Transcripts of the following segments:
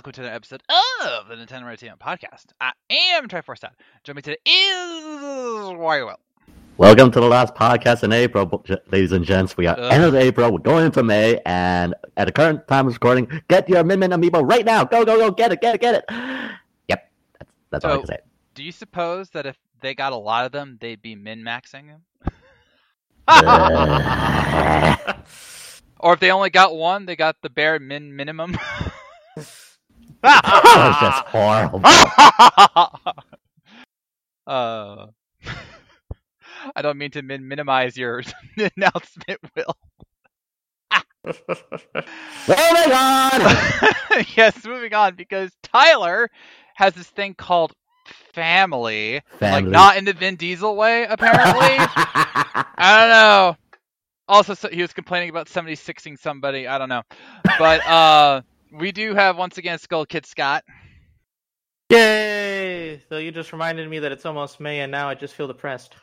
welcome to another episode of the Nintendo Entertainment Podcast. I am Triforce Dad. Joining me today is Wario Will. Welcome to the last podcast in April, ladies and gents. We are Ugh. end of April. We're going into May, and at the current time of recording, get your Min Min Amiibo right now. Go, go, go! Get it, get it, get it. Yep, that's that's all I can say. Do you suppose that if they got a lot of them, they'd be min maxing them? Uh, or if they only got one, they got the bare min minimum? that was just horrible. uh, I don't mean to min minimize your announcement, Will. Moving on. yes, moving on because Tyler has this thing called family, like not in the Vin Diesel way, apparently. I don't know. Also, so he was complaining about somebody sixing somebody. I don't know, but uh, we do have once again Skull Kid Scott. Yay! So you just reminded me that it's almost May, and now I just feel depressed.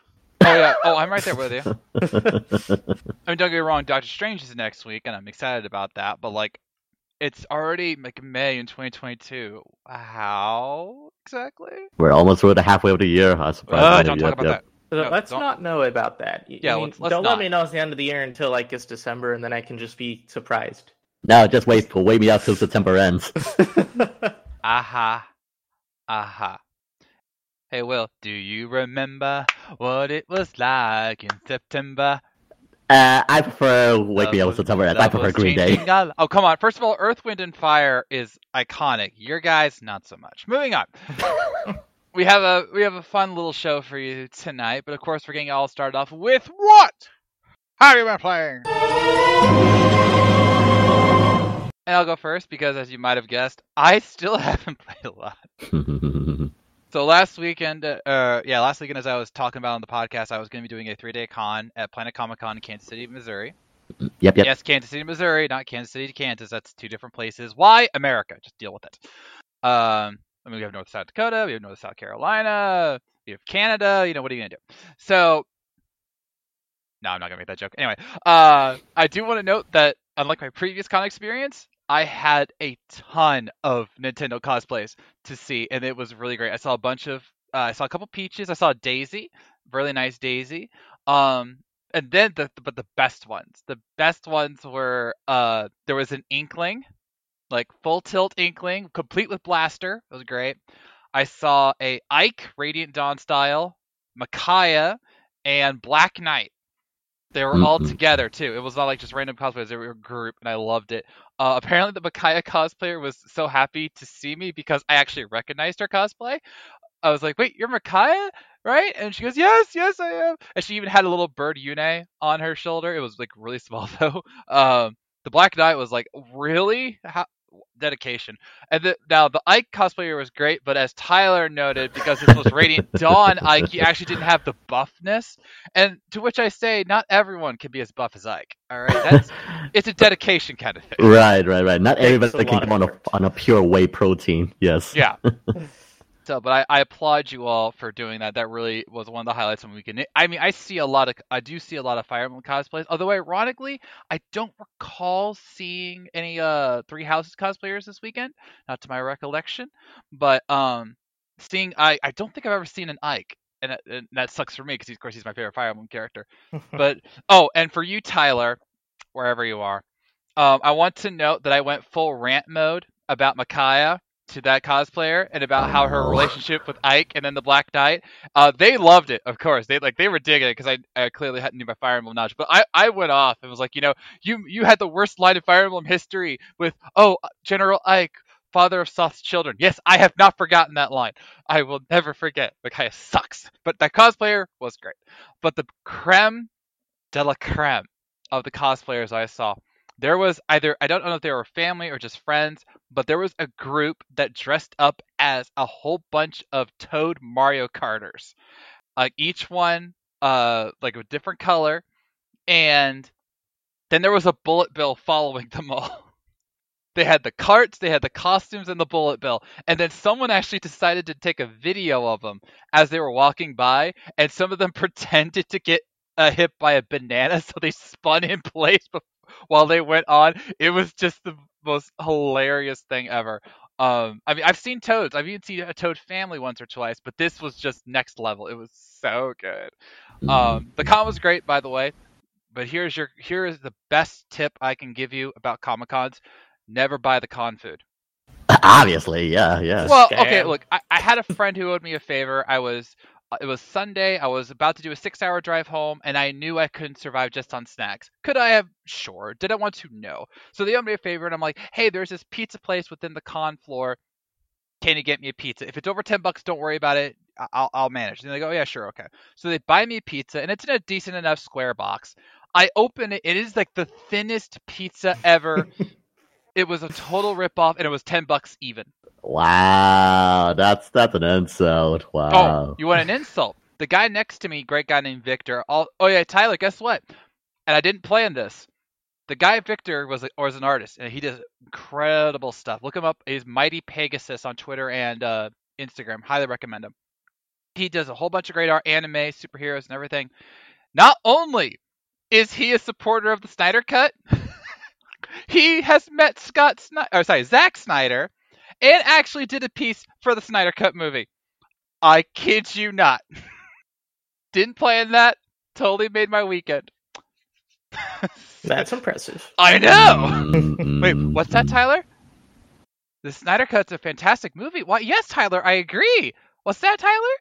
Oh yeah. Oh, I'm right there with you. I mean, don't get me wrong. Doctor Strange is next week, and I'm excited about that. But like, it's already like May in 2022. How exactly? We're almost through the halfway of the year. I suppose. Uh, don't talk about that. So No, let's don't- not know about that. Y- Yeah, I mean, let's- let's don't not. let me know it's the end of the year until like it's December, and then I can just be surprised. No, just wait. for Wait me out till September ends. Aha. Aha. Hey, Will, do you remember what it was like in September? Uh, I prefer wait me Love out was- till September ends. I prefer Green Day. changing all- Oh, come on. First of all, Earth, Wind, and Fire is iconic. Your guys, not so much. Moving on. we have a we have a fun little show for you tonight, but of course we're getting it all started off with what? How have you been playing? And I'll go first because, as you might have guessed, I still haven't played a lot. So last weekend, uh, yeah, last weekend, as I was talking about on the podcast, I was going to be doing a three-day con at Planet Comic Con in Kansas City, Missouri. yep, yep. Yes, Kansas City, Missouri, not Kansas City, Kansas. That's two different places. Why America? Just deal with it. Um, I mean, we have North South Dakota, we have North South Carolina, we have Canada. You know, what are you gonna do? So, no, I'm not gonna make that joke. Anyway, uh, I do want to note that unlike my previous con experience, I had a ton of Nintendo cosplays to see, and it was really great. I saw a bunch of, uh, I saw a couple Peaches, I saw a Daisy, really nice Daisy. Um, and then the but the best ones the best ones were uh there was an inkling like full tilt inkling complete with blaster it was great i saw a ike radiant dawn style micaiah and black knight they were all Mm-mm. together too it was not like just random cosplayers they were a group and i loved it uh, apparently the micaiah cosplayer was so happy to see me because i actually recognized her cosplay i was like wait you're micaiah right? And she goes, yes, yes, I am. And she even had a little bird Yune on her shoulder. It was like really small though. Um, the Black Knight was like really How, dedication. And the, now the Ike cosplayer was great, but as Tyler noted, because this was Radiant Dawn Ike, he actually didn't have the buffness. And to which I say, not everyone can be as buff as Ike. All right, that's it's a dedication kind of thing. Right, right, right. Not everybody can come on a on a pure whey protein. Yes. Yeah. So, but I, I applaud you all for doing that. That really was one of the highlights of the weekend. I mean, I see a lot of, I do see a lot of Fire Emblem cosplays. Although, ironically, I don't recall seeing any uh Three Houses cosplayers this weekend, not to my recollection. But um, seeing, I, I don't think I've ever seen an Ike, and that, and that sucks for me because of course he's my favorite Fire Emblem character. But oh, and for you, Tyler, wherever you are, um, I want to note that I went full rant mode about Micaiah to that cosplayer and about how her relationship with Ike and then the Black Knight. Uh, they loved it, of course. They like they were digging it because I, I clearly hadn't knew my Fire Emblem knowledge. But I, I went off and was like, you know, you you had the worst line of Fire Emblem history with oh General Ike. Father of Soth's children. Yes, I have not forgotten that line. I will never forget. Micaiah sucks. But that cosplayer was great. But the creme de la creme of the cosplayers I saw. There was either I don't know if they were family or just friends, but there was a group that dressed up as a whole bunch of Toad Mario Carters, Like each one uh like a different color and then there was a bullet bill following them all. They had the carts, they had the costumes, and the bullet bill. And then someone actually decided to take a video of them as they were walking by, and some of them pretended to get uh, hit by a banana, so they spun in place while they went on. It was just the most hilarious thing ever. Um, I mean, I've seen Toads. I've even seen a Toad family once or twice, but this was just next level. It was so good. Um, the con was great, by the way. But here's your here is the best tip I can give you about Comic Cons: never buy the con food. Obviously, yeah, yeah. Well, okay, look, I, I had a friend who owed me a favor. I was it was Sunday. I was about to do a six-hour drive home, and I knew I couldn't survive just on snacks. Could I have? Sure. Did I want to? No. So they owed me a favor, and I'm like, hey, there's this pizza place within the con floor. Can you get me a pizza? If it's over ten bucks, don't worry about it. I'll I'll manage. And they go, oh, yeah, sure, okay. So they buy me a pizza, and it's in a decent enough square box. I open it. It is like the thinnest pizza ever. it was a total ripoff, and it was ten bucks even. Wow, that's that's an insult. Oh, Wow. you want an insult? The guy next to me, great guy named Victor. All, oh yeah, Tyler. Guess what? And I didn't plan this. The guy Victor was a, was an artist, and he does incredible stuff. Look him up. He's Mighty Pegasus on Twitter and uh, Instagram. Highly recommend him. He does a whole bunch of great art, anime, superheroes, and everything. Not only is he a supporter of the Snyder Cut, he has met Scott Snyder, or sorry, Zack Snyder, and actually did a piece for the Snyder Cut movie. I kid you not. Didn't plan that. Totally made my weekend. That's impressive. I know. Mm, Wait, what's that. Tyler? The Snyder Cut's a fantastic movie. Why? Yes, Tyler, I agree. What's that, Tyler?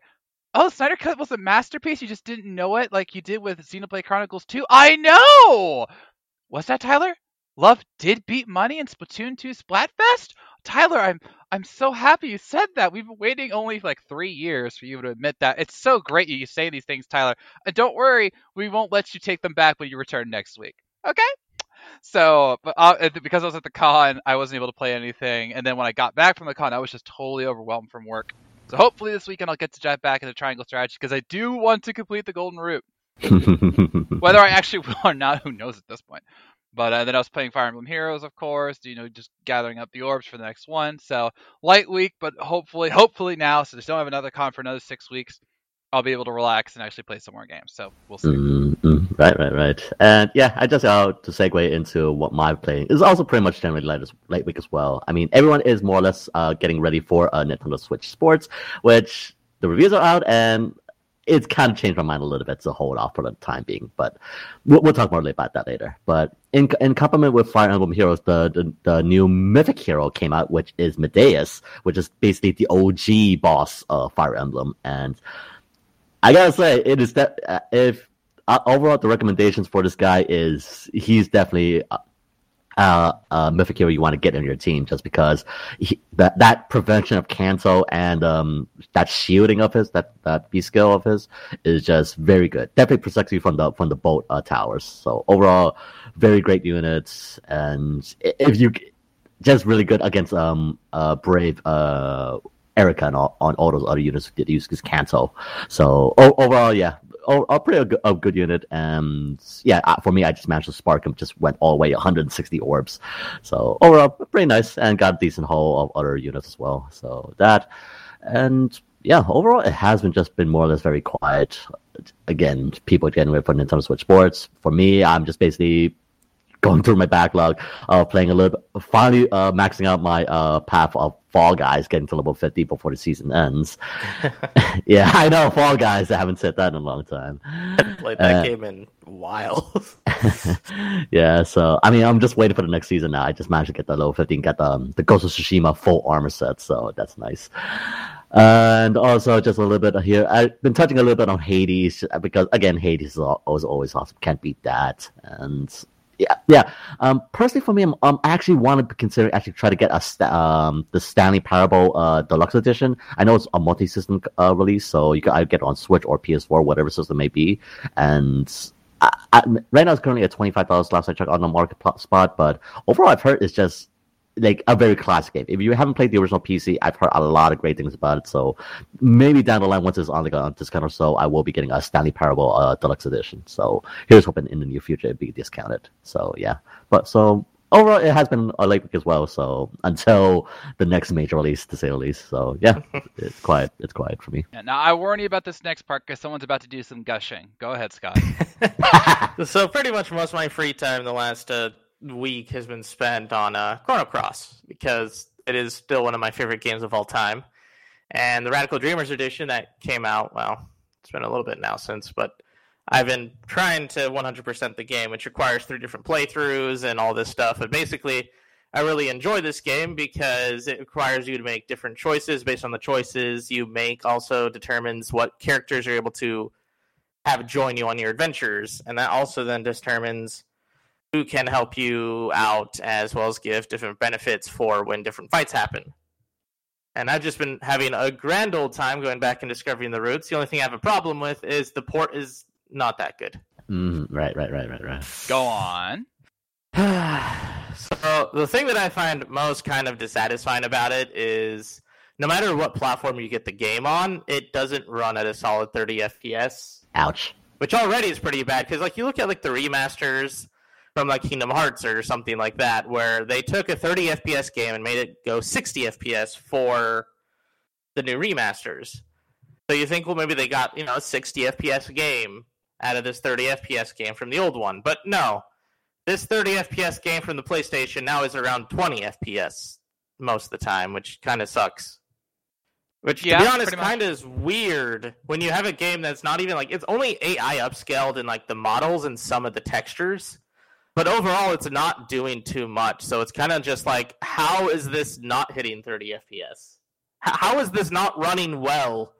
Oh, Snyder Cut was a masterpiece. You just didn't know it, like you did with Xenoblade Chronicles 2. I know. What's that, Tyler? Love did beat money in Splatoon 2 Splatfest. Tyler, I'm I'm so happy you said that. We've been waiting only like three years for you to admit that. It's so great you say these things, Tyler. And don't worry, we won't let you take them back when you return next week. Okay? So, but uh, because I was at the con, I wasn't able to play anything. And then when I got back from the con, I was just totally overwhelmed from work. So hopefully this weekend I'll get to dive back into Triangle Strategy because I do want to complete the Golden Route. Whether I actually will or not, who knows at this point. But uh, then I was playing Fire Emblem Heroes, of course. You know, just gathering up the orbs for the next one. So light week, but hopefully, hopefully now, since I don't have another con for another six weeks, I'll be able to relax and actually play some more games. So we'll see. Mm, mm, right, right, right. And yeah, I just uh, to segue into what my playing is also pretty much generally late, late week as well. I mean, everyone is more or less uh, getting ready for uh, Nintendo Switch Sports, which the reviews are out, and it's kind of changed my mind a little bit to hold off for the time being. But we'll, we'll talk more about that later. But in in complement with Fire Emblem Heroes, the, the the new mythic hero came out, which is Medeus, which is basically the OG boss of Fire Emblem, and I gotta say, it is that uh, if uh, overall the recommendations for this guy is he's definitely uh, uh, mythic you want to get in your team just because he, that that prevention of cancel and um, that shielding of his that that B skill of his is just very good. Definitely protects you from the from the boat uh, towers. So overall, very great units, and if you just really good against um uh brave uh Eirika and all, on all those other units that use cancel. So o- overall, yeah, a pretty good, a good unit. And yeah, uh, for me, I just managed to spark him. Just went all the way 160 orbs. So overall, pretty nice, and got a decent haul of other units as well. So that, and yeah, overall, it has been just been more or less very quiet. Again, people getting ready for Nintendo Switch Sports. For me, I'm just basically going through my backlog, uh, playing a little, bit, finally uh, maxing out my uh, path of Fall Guys, getting to level 50 before the season ends. yeah, I know, Fall Guys, I haven't said that in a long time. Played that Uh, game in a while. yeah, so, I mean, I'm just waiting for the next season now. I just managed to get the level 50 and get the, um, the Ghost of Tsushima full armor set, so that's nice. And also, just a little bit here. I've been touching a little bit on Hades because, again, Hades is always always awesome. Can't beat that. And yeah, yeah. Um, personally, for me, I'm, um, I actually wanted to consider actually try to get a um the Stanley Parable uh deluxe edition. I know it's a multi-system uh, release, so you can either get on Switch or PS4, whatever system may be. And I, I, right now, it's currently at twenty five dollars last I checked on the market spot. But overall, I've heard it's just like a very classic game. If you haven't played the original PC, I've heard a lot of great things about it. So maybe down the line, once it's on like a discount or so, I will be getting a Stanley Parable uh, deluxe edition. So here's hoping in the near future it'd be discounted. So yeah, but so overall, it has been a late week as well. So until the next major release, to say the least. So yeah, it's quiet. It's quiet for me. Yeah, now I warn you about this next part because someone's about to do some gushing. Go ahead, Scott. so pretty much most of my free time the last uh, week has been spent on uh, Chrono Cross because it is still one of my favorite games of all time. And the Radical Dreamers edition that came out, well, it's been a little bit now since, but I've been trying to 100% the game, which requires three different playthroughs and all this stuff. But basically, I really enjoy this game because it requires you to make different choices. Based on the choices you make, also determines what characters you're able to have join you on your adventures, and that also then determines who can help you out, as well as give different benefits for when different fights happen. And I've just been having a grand old time going back and discovering the roots. The only thing I have a problem with is the port is not that good. Mm, right, right, right, right, right. Go on. so the thing that I find most kind of dissatisfying about it is no matter what platform you get the game on, it doesn't run at a solid 30 FPS, Ouch. which already is pretty bad because like you look at like the remasters from like Kingdom Hearts or something like that where they took a 30 FPS game and made it go 60 FPS for the new remasters. So you think well maybe they got, you know, a 60 FPS game out of this 30 FPS game from the old one. But no, this 30 FPS game from the PlayStation now is around 20 FPS most of the time, which kind of sucks. Which, Yeah, to be honest, kind of is weird when you have a game that's not even like it's only AI upscaled in like the models and some of the textures, but overall it's not doing too much. So it's kind of just like, how is this not hitting 30 FPS? How is this not running well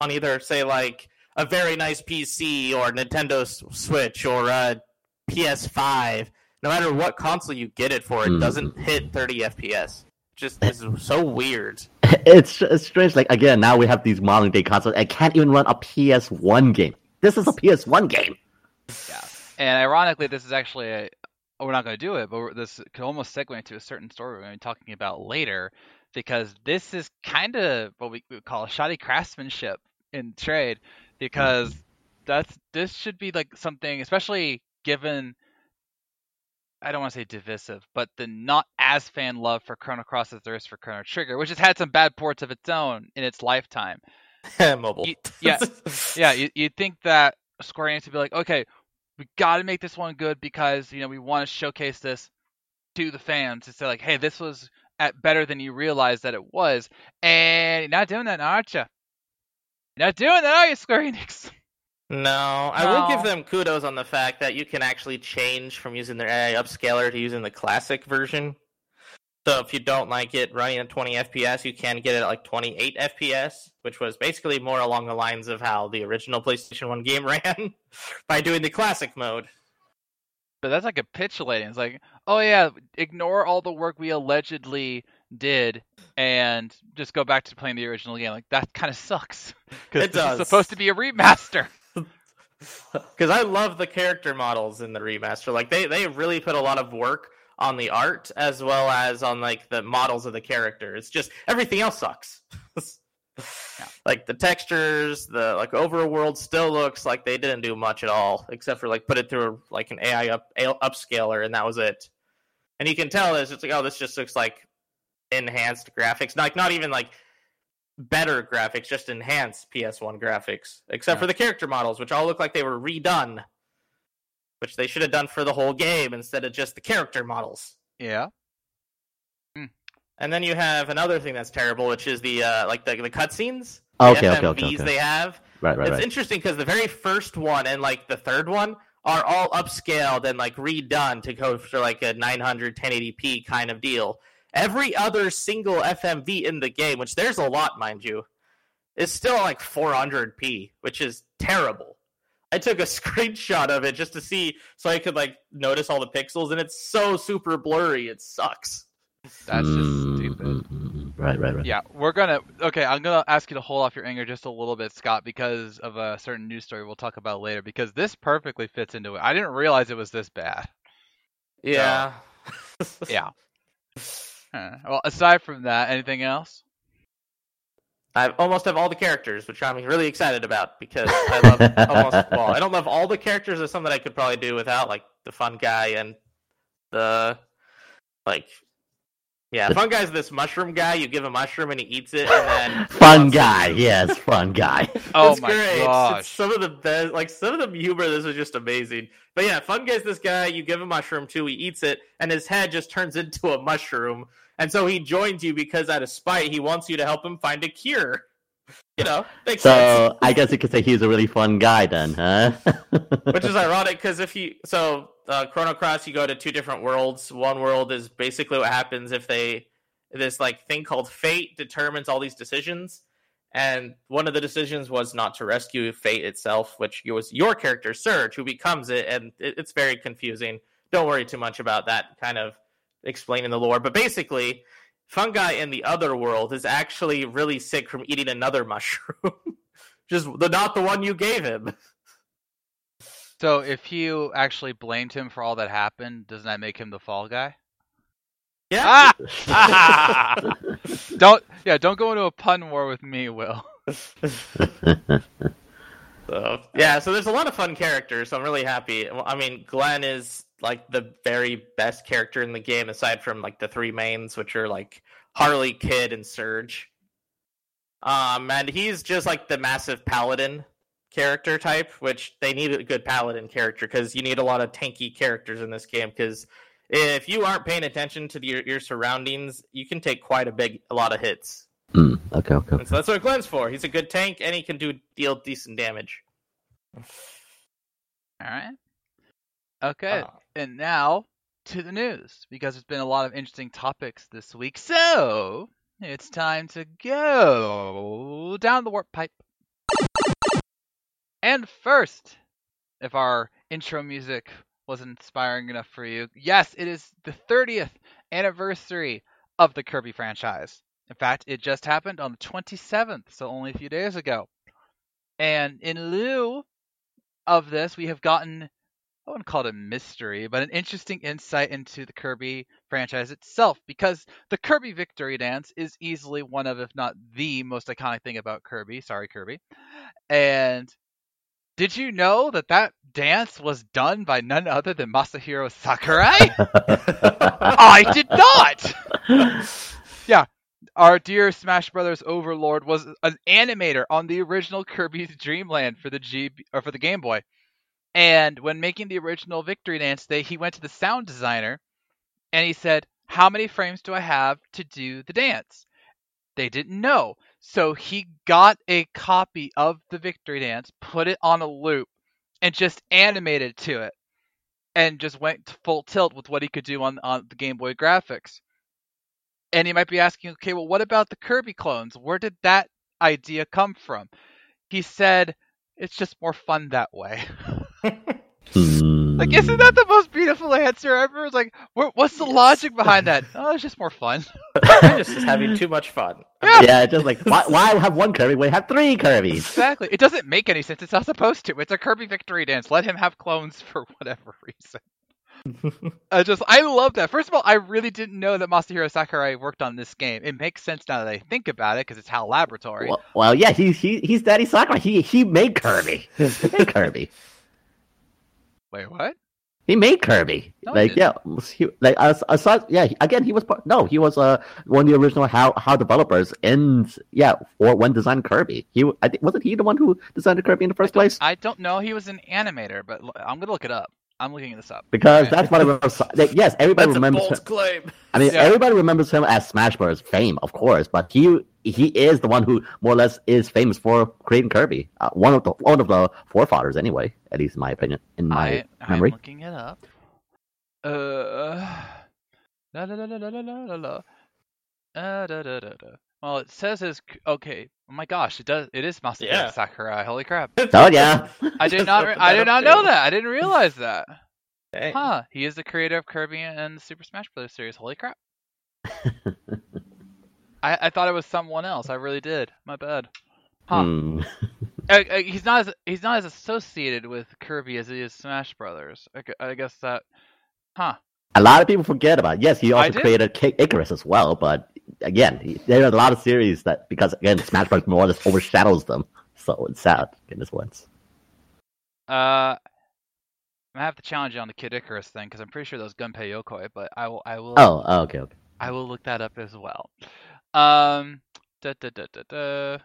on either, say, like a very nice PC or Nintendo Switch or a PS5? No matter what console you get it for, it Hmm. doesn't hit 30 FPS. Just this is so weird. It's, it's strange. Like again, now we have these modern day consoles. I can't even run a PS1 game. This is a PS1 game. Yeah. And ironically, this is actually a. oh, We're not going to do it, but this could almost segue into a certain story we're going to be talking about later, because this is kind of what we would call shoddy craftsmanship in trade, because that's this should be like something, especially given. I don't want to say divisive, but the not as fan love for Chrono Cross as there is for Chrono Trigger, which has had some bad ports of its own in its lifetime. Mobile. You- yeah, yeah, you, you'd think that Square Enix would be like, okay, we got to make this one good because you know we want to showcase this to the fans to say like, hey, this was at better than you realized that it was, and you're not doing that, now, aren't you? You're not doing that, are you, Square Enix? No, I will give them kudos on the fact that you can actually change from using their AI upscaler to using the classic version. So if you don't like it running at 20 FPS, you can get it at like 28 FPS, which was basically more along the lines of how the original PlayStation 1 game ran by doing the classic mode. But that's like capitulating. It's like, oh yeah, ignore all the work we allegedly did and just go back to playing the original game. Like that kind of sucks because It this does. is supposed to be a remaster. Because I love the character models in the remaster. Like they, they really put a lot of work on the art as well as on like the models of the characters. Just everything else sucks. Like the textures, the like overworld still looks like they didn't do much at all, except for like put it through like an AI up a- upscaler, and that was it. And you can tell it's just like, oh, this just looks like enhanced graphics, like not even like better graphics, just enhanced PS1 graphics, except Yeah. for the character models, which all look like they were redone, which they should have done for the whole game instead of just the character models. Yeah. And then you have another thing that's terrible, which is the uh, like the the cutscenes, Okay, the okay, okay, FMVs okay. they have. Right, right, it's right. interesting because the very first one and like the third one are all upscaled and like redone to go for like a 900 1080p kind of deal. Every other single FMV in the game, which there's a lot, mind you, is still like 400p, which is terrible. I took a screenshot of it just to see so I could like notice all the pixels, and it's so super blurry. It sucks. That's just Mm, stupid. Right, right, right. Yeah, we're gonna. Okay, I'm gonna ask you to hold off your anger just a little bit, Scott, because of a certain news story we'll talk about later. Because this perfectly fits into it. I didn't realize it was this bad. Yeah. Yeah. Well, aside from that, anything else? I almost have all the characters, which I'm really excited about because I love almost well, I don't love all the characters. There's some that I could probably do without, like the fun guy and the like yeah, The- fun guy's this mushroom guy. You give a mushroom and he eats it, and then Fun guy, yes, fun guy. Oh it's my great. It's- gosh! It's some of the best, like some of the humor. This is just amazing. But yeah, fun guy's this guy. You give a mushroom to, he eats it, and his head just turns into a mushroom, and so he joins you because out of spite, he wants you to help him find a cure. You know, makes sense. So I guess you could say he's a really fun guy then, huh? Which is ironic because if you so uh, Chrono Cross, you go to two different worlds. One world is basically what happens if they this like thing called fate determines all these decisions, and one of the decisions was not to rescue fate itself, which was your character Serge, who becomes it, and it, it's very confusing. Don't worry too much about that kind of explaining the lore, but basically. Fungi in the other world is actually really sick from eating another mushroom. Just the not the one you gave him. So if you actually blamed him for all that happened, doesn't that make him the fall guy? Yeah. Ah! don't yeah, don't go into a pun war with me, Will. So yeah, so there's a lot of fun characters. So I'm really happy. I mean, Glenn is like the very best character in the game, aside from like the three mains, which are like Harle, Kid, and Serge. Um, and he's just like the massive paladin character type, which they need a good paladin character because you need a lot of tanky characters in this game. Because if you aren't paying attention to the, your, your surroundings, you can take quite a big, a lot of hits. Hmm, okay, okay. And so that's what Glenn's for. He's a good tank, and he can do deal decent damage. All right. Okay, Uh, and now to the news because there's been a lot of interesting topics this week. So it's time to go down the warp pipe. And first, if our intro music wasn't inspiring enough for you, yes, it is the 30th anniversary of the Kirby franchise. In fact, it just happened on the 27th, so only a few days ago. And in lieu of this, we have gotten I wouldn't call it a mystery, but an interesting insight into the Kirby franchise itself, because the Kirby Victory Dance is easily one of, if not the most iconic thing about Kirby. Sorry, Kirby. And did you know that that dance was done by none other than Masahiro Sakurai? I did not. Our dear Smash Brothers overlord was an animator on the original Kirby's Dream Land for the G or for the Game Boy. And when making the original Victory Dance, they he went to the sound designer and he said, "How many frames do I have to do the dance?" They didn't know. So he got a copy of the Victory Dance, put it on a loop, and just animated to it. And just went full tilt with what he could do on, on the Game Boy graphics. And you might be asking, okay, well, what about the Kirby clones? Where did that idea come from? He said, it's just more fun that way. Like, isn't that the most beautiful answer ever? It's like, what's the Yes. logic behind that? Oh, it's just more fun. I'm just having too much fun. Yeah. Yeah, just like why, why have one Kirby when you have three Kirby's? Exactly. It doesn't make any sense. It's not supposed to. It's a Kirby victory dance. Let him have clones for whatever reason. I just, I love that. First of all, I really didn't know that Masahiro Sakurai worked on this game. It makes sense now that I think about it because it's HAL Laboratory. Well, well, yeah, he, he he's Daddy Sakurai. He he made Kirby. He made Kirby. Wait, what? He made Kirby. No, like yeah, he, like I saw. yeah. Again, he was part. No, he was uh one of the original how how developers and yeah or when designed Kirby. He I think wasn't he the one who designed Kirby in the first place? I don't know. He was an animator, but I'm gonna look it up. I'm looking this up. Because Okay. that's what I remember. Like, yes, everybody That's a remembers. bold Him. claim. I mean, Yeah. everybody remembers him as Smash Bros. fame, of course, but he he is the one who more or less is famous for creating Kirby. Uh, one of the one of the forefathers, anyway. At least in my opinion, in my I, I'm memory. looking it up. Uh, la la la la la la la la la. Uh, da, da, da, da. Well, it says his okay. Oh my gosh, it does. It is Masahiro Yeah. Sakurai. Holy crap! Oh yeah. I did not. Re- I did not know that. I didn't realize that. Hey. Huh? He is the creator of Kirby and the Super Smash Bros. series. Holy crap! I, I thought it was someone else. I really did. My bad. Huh. Hmm. Uh, uh, he's not as he's not as associated with Kirby as he is Smash Brothers. I, I guess that. Huh. A lot of people forget about. It. Yes, he also created K- Icarus as well, but again, there are a lot of series that because again, Smash Bros. more or less overshadows them. So it's sad in this ones. Uh, I have to challenge you on the Kid Icarus thing because I'm pretty sure that was Gunpei Yokoi, but I will I will Oh, oh, okay, okay. I will look that up as well. Um, da, da, da, da, da.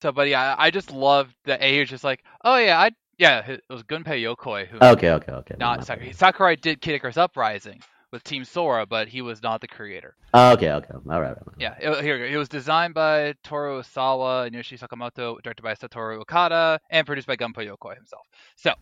So, but yeah, I just love that A is just like, oh yeah, I yeah, it was Gunpei Yokoi who Okay, okay, okay. not Sakurai. Sakurai did Kid Icarus Uprising, with Team Sora, but he was not the creator. Oh, okay, okay, all right. all right. Yeah, it, here we go. it was designed by Toru Osawa and Yoshi Sakamoto, directed by Satoru Okada, and produced by Gunpei Yokoi himself. So,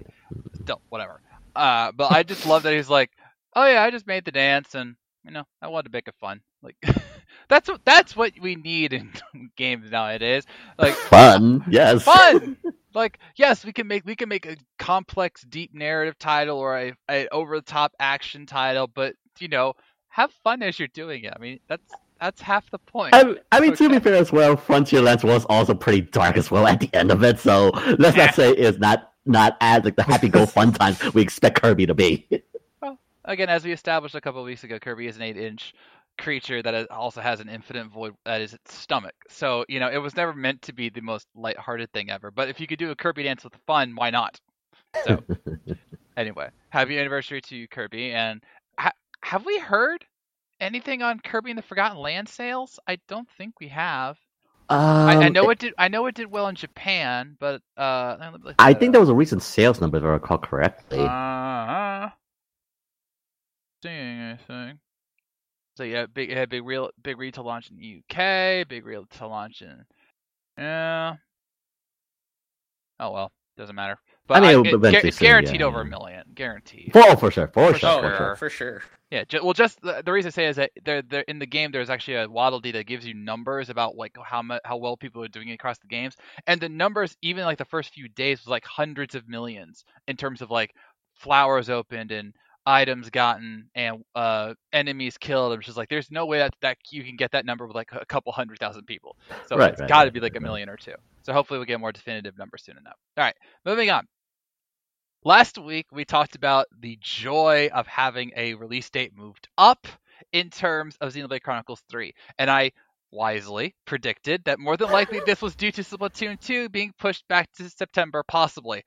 still, whatever. Uh, but I just love that he's like, oh yeah, I just made the dance, and you know, I wanted to make it fun. Like, that's what that's what we need in games nowadays. Like Fun, yes. fun. like yes, we can make we can make a complex, deep narrative title or a, a over the top action title, but you know, have fun as you're doing it. I mean, that's that's half the point. I, I mean, to be fair as well, Frontierlands was also pretty dark as well at the end of it. So let's not say it's not not as like the happy go fun times we expect Kirby to be. Well, Again, as we established a couple of weeks ago, Kirby is an eight-inch creature that also has an infinite void that is its stomach. So you know, it was never meant to be the most lighthearted thing ever. But if you could do a Kirby dance with fun, why not? So anyway, happy anniversary to Kirby, and have we heard anything on Kirby and the Forgotten Land sales? I don't think we have. I, I Um, know it did. I know it did well in Japan, but uh, let me look I think up. there was a recent sales number if I recall correctly. Uh, seeing anything. So yeah, big it had big real big retail launch in the UK, big retail launch in yeah. Oh well, doesn't matter. But I mean, it'll it- eventually it's soon, guaranteed yeah, over a um, million, guaranteed. for, for sure, for, For sure, sure. for sure. for sure. Yeah, ju- well, just the, the reason I say is that there, there in the game there's actually a Waddle Dee that gives you numbers about like how mu- how well people are doing across the games, and the numbers even like the first few days was like hundreds of millions in terms of like flowers opened and items gotten and uh enemies killed. It's just like there's no way that that you can get that number with like a couple hundred thousand people. So Right, it's right, got to right, be like a million or two. So hopefully we'll get more definitive numbers soon enough. All right, moving on. Last week we talked about the joy of having a release date moved up in terms of Xenoblade Chronicles 3, and I wisely predicted that more than likely this was due to Splatoon 2 being pushed back to September, possibly.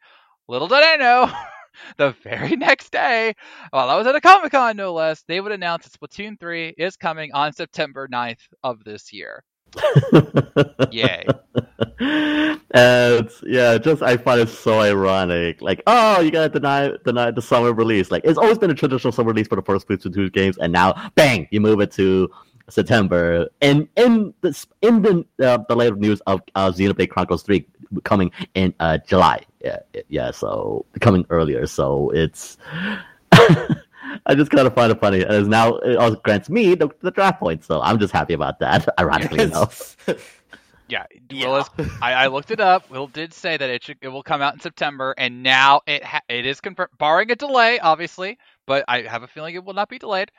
Little did I know, the very next day, while I was at a Comic Con no less, they would announce that Splatoon 3 is coming on September 9th of this year. Yay. and yeah, just I find it so ironic. Like, oh, you gotta deny deny the summer release. Like, it's always been a traditional summer release for the first Splatoon 2 games, and now, bang, you move it to September. And in the in the uh, the later news of uh, Xenoblade Chronicles 3 coming in uh, July. Yeah, yeah. So coming earlier. So it's. I just kind of find it funny, and it's now it also grants me the, the draft point, so I'm just happy about that. Ironically enough. Yeah, Yeah. Willis, I, I looked it up. Will did say that it should it will come out in September, and now it ha- it is confirmed, barring a delay, obviously. But I have a feeling it will not be delayed,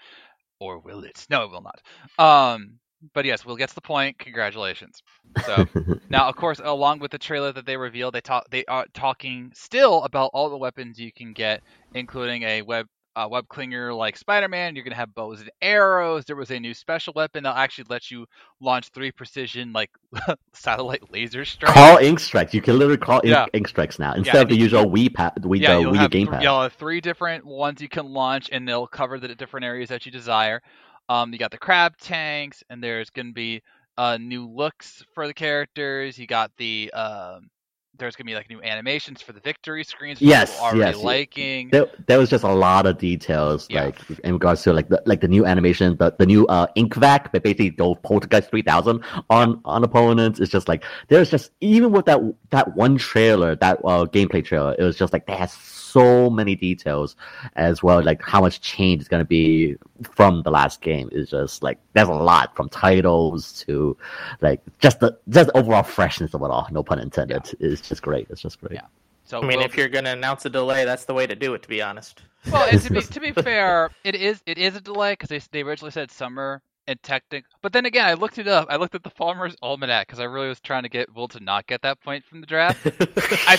or will it? No, it will not. Um, but yes, we'll get to the point. Congratulations. So now, of course, along with the trailer that they revealed, they talk they are talking still about all the weapons you can get, including a web uh, web clinger like Spider-Man. You're gonna have bows and arrows. There was a new special weapon that'll actually let you launch three precision like satellite laser strikes. Call ink strikes. You can literally call ink, Yeah. ink strikes now instead of the usual Wii pad, Wii, yeah, the Wii gamepad. you'll have three different ones you can launch, and they'll cover the different areas that you desire. Um, you got the crab tanks, and there's gonna be uh, new looks for the characters. You got the um, there's gonna be like new animations for the victory screens. Yes, are already yes, liking. There, there was just a lot of details, Yeah. like in regards to like the like the new animation, the, the new uh ink vac, but basically go Poltergeist three thousand on on opponents. It's just like there's just even with that that one trailer, that uh, gameplay trailer, it was just like they had so many details as well, like how much change is gonna be from the last game. Is just like there's a lot from titles to like just the just the overall freshness of it all. No pun intended. It's just great. It's just great. Yeah. So I mean, we'll- if you're gonna announce a delay, that's the way to do it. To be honest. Well, and to be to be fair, it is it is a delay because they they originally said summer and technic. But then again, I looked it up. I looked at the Farmer's Almanac because I really was trying to get Will to not get that point from the draft. I-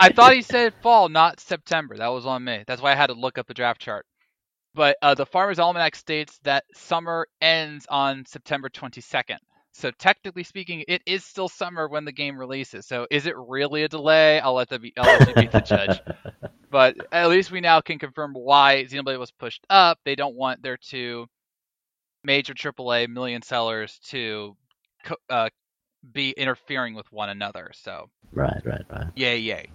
I thought he said fall, not September. That was on me. That's why I had to look up the draft chart. But uh, the Farmer's Almanac states that summer ends on September 22nd. So technically speaking, it is still summer when the game releases. So is it really a delay? I'll let the be, I'll let you be the judge. But at least we now can confirm why Xenoblade was pushed up. They don't want their two major AAA million sellers to co- uh, be interfering with one another. So Right, right, right. yay, yay.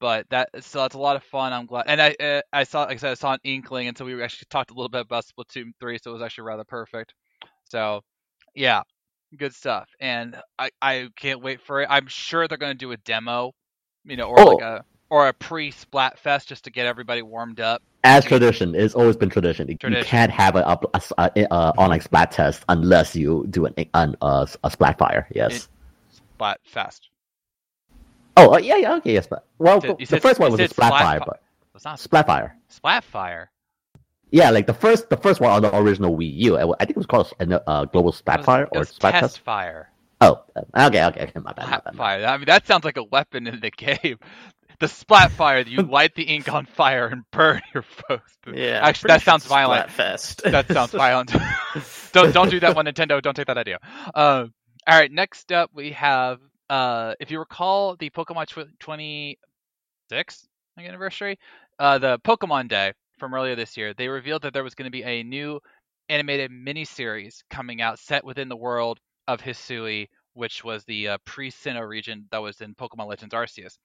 but that so that's a lot of fun. I'm glad, and I uh, I saw like I said I saw an inkling, and so we actually talked a little bit about Splatoon three, so it was actually rather perfect. So yeah, good stuff, and I I can't wait for it. I'm sure they're gonna do a demo, you know, or Oh. like a or a pre Splatfest just to get everybody warmed up. As tradition, it's always been tradition. You- Tradition. You can't have an a, a, a, a online splat test unless you do an, an uh, a splat fire. Yes. Splatfest. oh, uh, yeah, yeah, okay, yes. But well, said- the said- first one was a splat splat fire, fi- but It's not splat fire. Splatfire. Yeah, like the first, the first one on the original Wii U. I think it was called uh, Global It Splat was- Fire or Splat test Test. fire. Oh, uh, okay, okay, okay, my bad, my bad. my bad. Splatfire. I mean, that sounds like a weapon in the game. The Splatfire, that you light the ink on fire and burn your foes. Yeah, Actually, that sounds violent. Splatfest. That sounds violent. don't don't do that one, Nintendo. Don't take that idea. Um, all right, next up we have, uh, if you recall, the Pokemon tw- 26th anniversary, uh, the Pokemon Day from earlier this year. They revealed that there was going to be a new animated miniseries coming out set within the world of Hisui, which was the uh, pre-Sinnoh region that was in Pokemon Legends Arceus.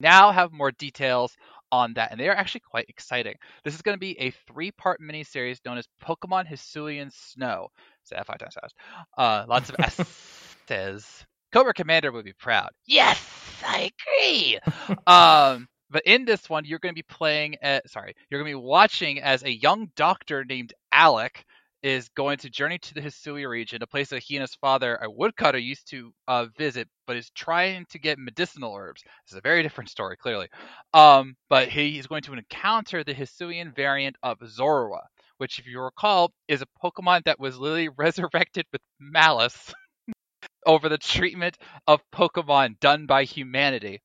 Now have more details on that, and they are actually quite exciting. This is going to be a three-part miniseries known as Pokemon Hisuian Snow. Say that five times fast. Uh, lots of S's. Cobra Commander would be proud. Yes, I agree. um, but in this one, you're going to be playing. At, sorry, you're going to be watching as a young doctor named Alec is going to journey to the Hisui region, a place that he and his father, a woodcutter, used to uh, visit, but is trying to get medicinal herbs. This is a very different story, clearly. Um, but he is going to encounter the Hisuian variant of Zorua, which, if you recall, is a Pokemon that was literally resurrected with malice over the treatment of Pokemon done by humanity.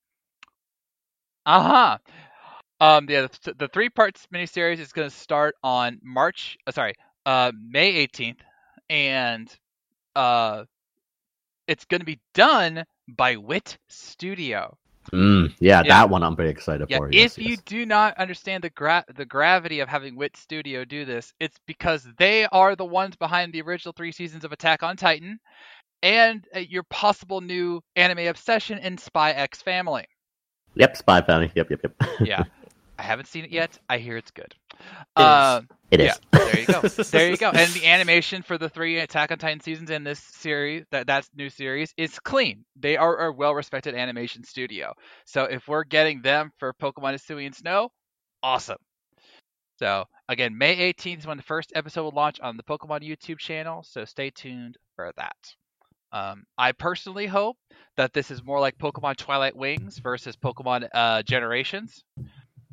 Uh huh. Um, yeah, the, the three parts miniseries is going to start on March. Uh, sorry, uh, May 18th, and uh, it's going to be done by Wit Studio. Mm, yeah, Yeah. that one I'm very excited Yeah, for. if yes, you yes. do not understand the gra- the gravity of having Wit Studio do this, it's because they are the ones behind the original three seasons of Attack on Titan, and uh, your possible new anime obsession in Spy X Family. Yep, Spy Family. Yep, yep, yep. Yeah, I haven't seen it yet. I hear it's good. It. Uh, It is. yeah, there you go. There you go. And the animation for the three Attack on Titan seasons in this series, that that new series, is clean. They are a well-respected animation studio. So if we're getting them for Pokemon Hisuian Snow, awesome. So again, May 18th is when the first episode will launch on the Pokemon YouTube channel. So stay tuned for that. Um, I personally hope that this is more like Pokemon Twilight Wings versus Pokemon uh, Generations.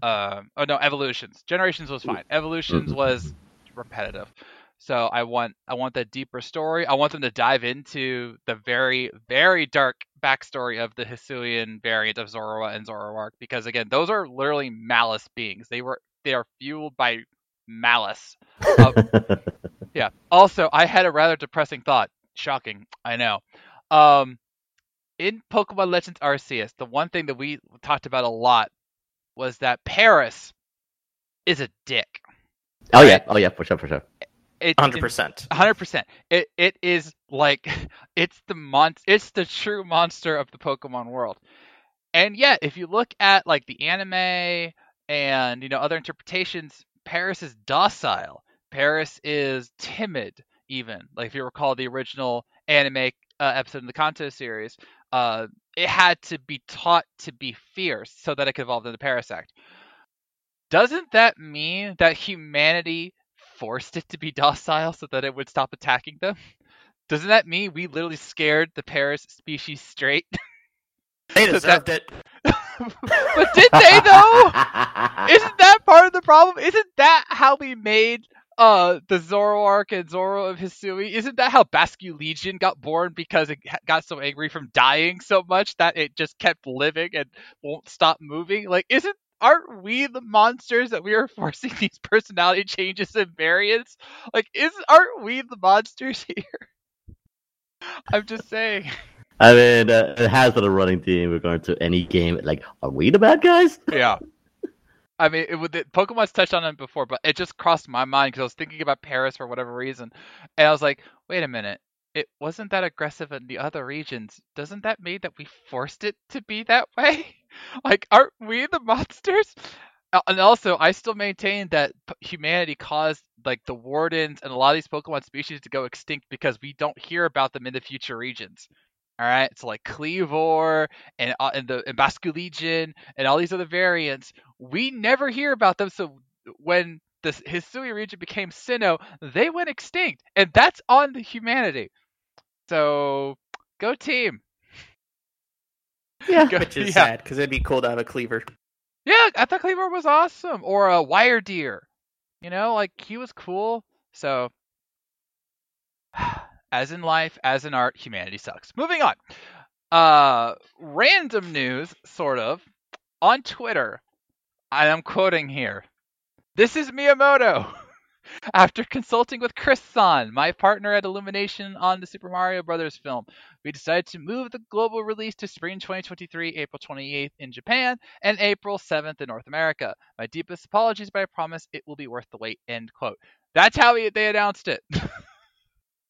Um, oh no, Evolutions. Generations was fine. Evolutions Mhm. was repetitive. So I want I want that deeper story. I want them to dive into the very very dark backstory of the Hisuian variant of Zorua and Zoroark because again, those are literally malice beings. They were they are fueled by malice. Yeah. Also, I had a rather depressing thought. Shocking, I know. Um, in Pokemon Legends Arceus, the one thing that we talked about a lot was that Paras is a dick. oh yeah, oh yeah, for sure, for sure. Hundred percent. hundred percent. It it is like it's the mon it's the true monster of the Pokemon world. And yet, if you look at like the anime and you know other interpretations, Paras is docile. Paras is timid. Even like if you recall the original anime uh, episode in the Kanto series, uh, it had to be taught to be fierce so that it could evolve into Parasect. Doesn't that mean that humanity forced it to be docile so that it would stop attacking them? Doesn't that mean we literally scared the Paras species straight? They So deserved it. but did they though? Isn't that part of the problem? Isn't that how we made uh the Zoroark and Zorua of Hisui? Isn't that how Basculegion got born because it got so angry from dying so much that it just kept living and won't stop moving? Like, isn't aren't we the monsters that we are forcing these personality changes and variants? Like, isn't aren't we the monsters here? I'm just saying. I mean, uh, it has been a running theme regarding to any game. Like, are we the bad guys? Yeah. I mean, it, the, Pokemon's touched on it before, but it just crossed my mind because I was thinking about Paras for whatever reason, and I was like, wait a minute, it wasn't that aggressive in the other regions, doesn't that mean that we forced it to be that way? like, aren't we the monsters? And also, I still maintain that humanity caused like the wardens and a lot of these Pokemon species to go extinct because we don't hear about them in the future regions. All right, so like Kleavor and uh, and the and Basculegion and all these other variants, we never hear about them. So when the Hisui region became Sinnoh, they went extinct, and that's on the humanity. So go team. Yeah. Go- Which is yeah. sad because it'd be cool to have a Kleavor. Yeah, I thought Kleavor was awesome. Or a Wyrdeer. You know, like he was cool. So as in life, as in art, humanity sucks. Moving on. Uh random news, sort of. On Twitter. I am quoting here. This is Miyamoto. After consulting with Chris San, my partner at Illumination on the Super Mario Brothers film, we decided to move the global release to spring 2023, April 28th in Japan, and April 7th in North America. My deepest apologies, but I promise it will be worth the wait. End quote. That's how they announced it.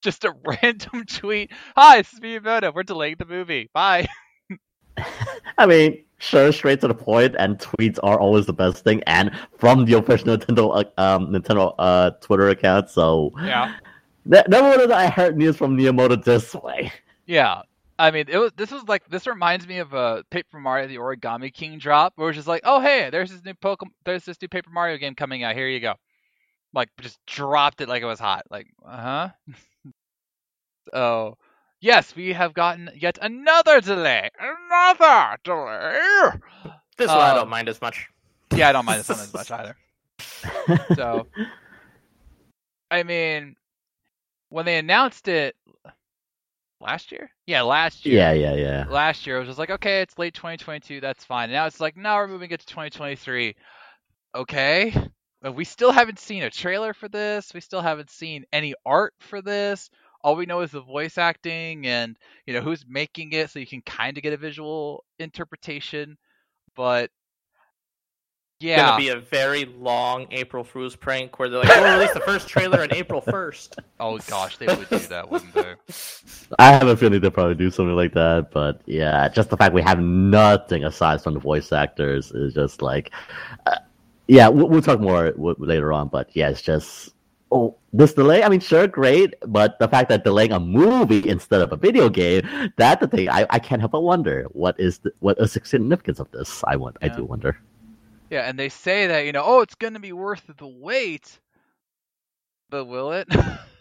Just a random tweet. Hi, this is Miyamoto. We're delaying the movie. Bye. I mean, sure, straight to the point, and tweets are always the best thing, and from the official Nintendo uh, um Nintendo uh Twitter account. So Yeah. ne- never would I heard news from Miyamoto this way. Yeah. I mean, it was. This was like. This reminds me of a Paper Mario: The Origami King drop, where it's just like, oh hey, there's this new Pokemon, there's this new Paper Mario game coming out. Here you go. Like, just dropped it like it was hot. Like, uh huh. so, yes, we have gotten yet another delay. Another delay. This one I Um, don't mind as much. Yeah, I don't mind this one as much either. So, I mean, when they announced it last year, yeah, last year. yeah, yeah, yeah. last year it was just like okay it's late 2022 that's fine now it's like now we're moving it to 2023 okay but we still haven't seen a trailer for this. We still haven't seen any art for this. All we know is the voice acting and you know who's making it so you can kind of get a visual interpretation. But It's yeah. gonna be a very long April Fool's prank where they're like, "We'll release the first trailer on April 1st. oh gosh they would do that wouldn't they? I have a feeling they'll probably do something like that, but yeah, just the fact we have nothing aside from the voice actors is just like, uh, yeah, we'll, we'll talk more w- later on, but yeah, it's just, oh, this delay, I mean, sure, great, but the fact that delaying a movie instead of a video game, that's the thing, I, I can't help but wonder, what is the, what is the significance of this? I want, I do wonder. yeah and they say that you know oh it's gonna be worth the wait but will it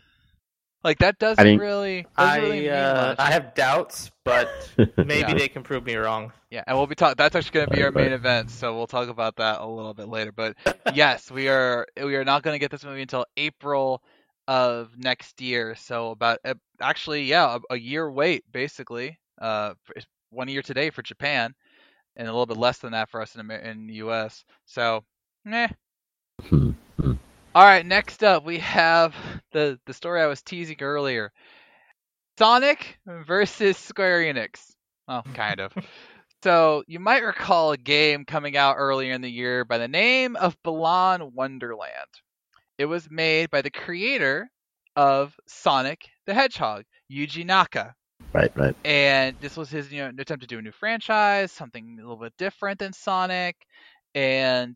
like that doesn't mean, really doesn't I really mean uh, much. I have doubts, but maybe Yeah. they can prove me wrong. Yeah, and we'll be talking. That's actually going to be Right, our main right. event, so we'll talk about that a little bit later. But yes, we are we are not going to get this movie until April of next year. So about uh, actually, yeah, a, a year wait basically. Uh, one year today for Japan, and a little bit less than that for us in Amer- in the U.S. So, meh. All right, next up we have the the story I was teasing earlier. Sonic versus Square Enix. Well, kind of. so you might recall a game coming out earlier in the year by the name of Balan Wonderland. It was made by the creator of Sonic the Hedgehog, Yuji Naka right, right. and this was his you know attempt to do a new franchise, something a little bit different than Sonic, and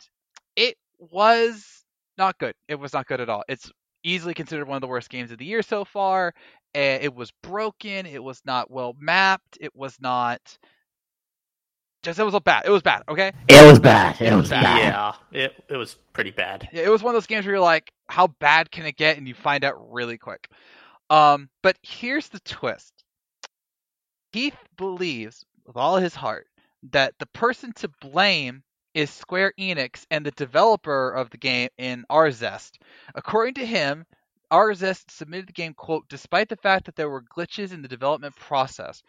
it was not good. It was not good at all. It's easily considered one of the worst games of the year so far. It was broken. It was not well mapped. It was not just it was a bad. It was bad. Okay. It was bad, it was bad. Yeah, it it was pretty bad. Yeah, it was one of those games where you're like, how bad can it get? And you find out really quick. Um, but here's the twist. He believes with all his heart that the person to blame is Square Enix and the developer of the game in Arzest. According to him, Arzest submitted the game, quote, despite the fact that there were glitches in the development process.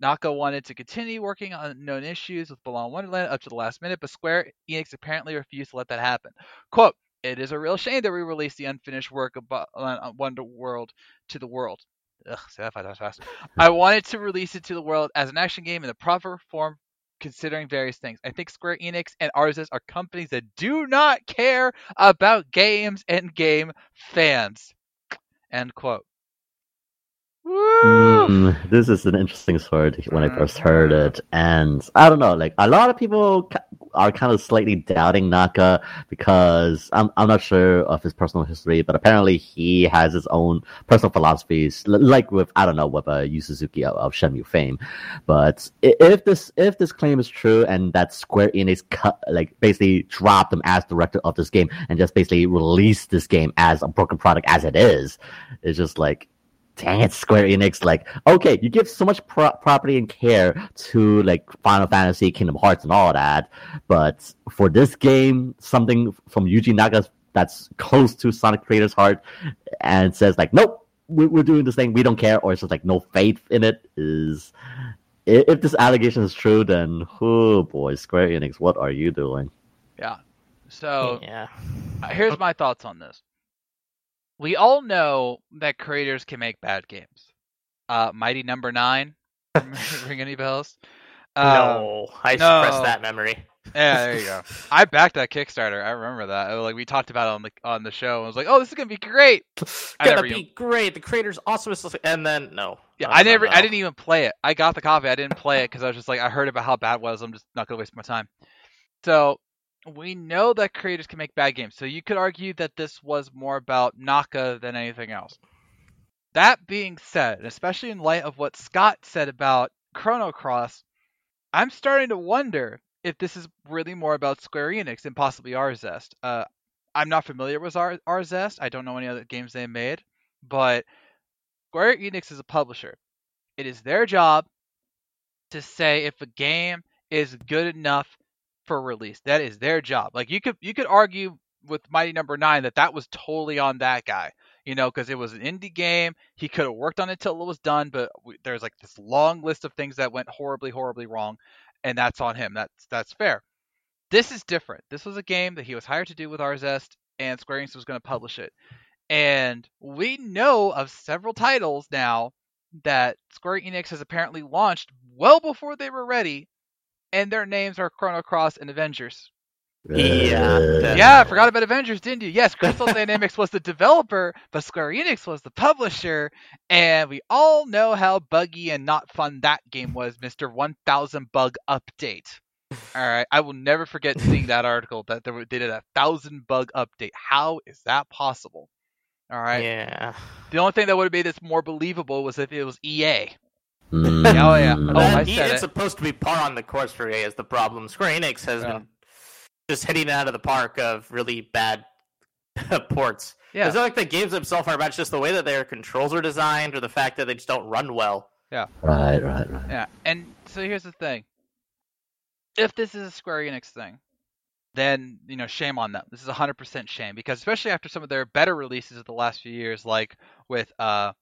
Naka wanted to continue working on known issues with Balan Wonderland up to the last minute, but Square Enix apparently refused to let that happen. Quote, it is a real shame that we released the unfinished work of Balan uh, Wonder World to the world. Ugh, say that five times fast. I wanted to release it to the world as an action game in the proper form, considering various things. I think Square Enix and Arzest are companies that do not care about games and game fans. End quote. Mm, this is an interesting story when I first heard it, and I don't know. Like a lot of people are kind of slightly doubting Naka because I'm I'm not sure of his personal history, but apparently he has his own personal philosophies, like with I don't know with uh, Yu Suzuki of, of Shenmue fame. But if this if this claim is true and that Square Enix cut like basically dropped him as director of this game and just basically released this game as a broken product as it is, it's just like dang it, Square Enix, like, okay, you give so much pro- property and care to like Final Fantasy, Kingdom Hearts, and all that, but for this game, something from Yuji Naka that's close to Sonic Creator's heart and says like, nope, we're, we're doing this thing, we don't care, or it's just like no faith in it is. i- If this allegation is true, then oh boy, Square Enix, what are you doing? Yeah. So yeah. here's my thoughts on this. We all know that creators can make bad games. Uh, Mighty Number Nine, ring any bells? Um, no, I no. suppressed that memory. Yeah, there you go. I backed that Kickstarter. I remember that. Like we talked about it on the on the show. I was like, "Oh, this is gonna be great." I Gonna be even- great. The creator's awesome. And then no. Yeah, No, I never. no. I didn't even play it. I got the copy. I didn't play it because I was just like, I heard about how bad it was. I'm just not gonna waste my time. So we know that creators can make bad games. So you could argue that this was more about Naka than anything else. That being said, especially in light of what Scott said about Chrono Cross, I'm starting to wonder if this is really more about Square Enix and possibly Arzest. Uh, I'm not familiar with Ar- Arzest. I don't know any other games they made, but Square Enix is a publisher. It is their job to say if a game is good enough for release. That is their job. Like you could you could argue with Mighty Number Nine that that was totally on that guy. You know, because it was an indie game. He could have worked on it till it was done, but we, there's like this long list of things that went horribly, horribly wrong, and that's on him. That's that's fair. This is different. This was a game that he was hired to do with Arzest, and Square Enix was going to publish it. And we know of several titles now that Square Enix has apparently launched well before they were ready, and their names are Chrono Cross and Avengers. Yeah, Yeah, I forgot about Avengers, didn't you? Yes, Crystal Dynamics was the developer, but Square Enix was the publisher, and we all know how buggy and not fun that game was, Mr. 1000 Bug Update. All right, I will never forget seeing that article that they were- they did a thousand bug update. How is that possible? All right. Yeah. The only thing that would have made this more believable was if it was EA. Mm, Oh, yeah. Oh, That- I E- it's it. supposed to be par on the course for EA is the problem. Square Enix has Yeah. been just hitting it out of the park of really bad ports. Yeah. It's not like the games themselves are bad, it's just the way that their controls are designed or the fact that they just don't run well. Yeah. Right, right, right. Yeah, and so here's the thing. If this is a Square Enix thing, then you know shame on them. This is 100% shame because especially after some of their better releases of the last few years, like with uh,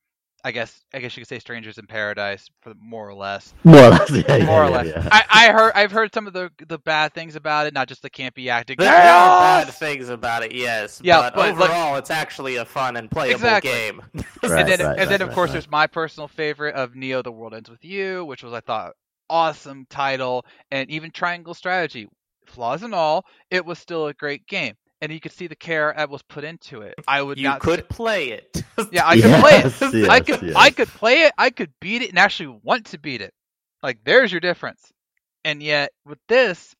I guess I guess you could say Strangers in Paradise for more or less. More or less, yeah, yeah, More or yeah, less. yeah. I, I heard I've heard some of the the bad things about it, not just the campy acting. There are bad things about it, yes. Yeah, but, but, like- overall, it's actually a fun and playable Exactly. game. Right, and then, right, and then right, of right, course, right. there's my personal favorite of Neo: The World Ends with You, which was I thought awesome title, and even Triangle Strategy, flaws and all, it was still a great game, and you could see the care that was put into it. I would you not could say- play it. yeah, I could play it. Yes, I could, yes. I could play it. I could beat it, and actually want to beat it. Like, there's your difference. And yet, with this,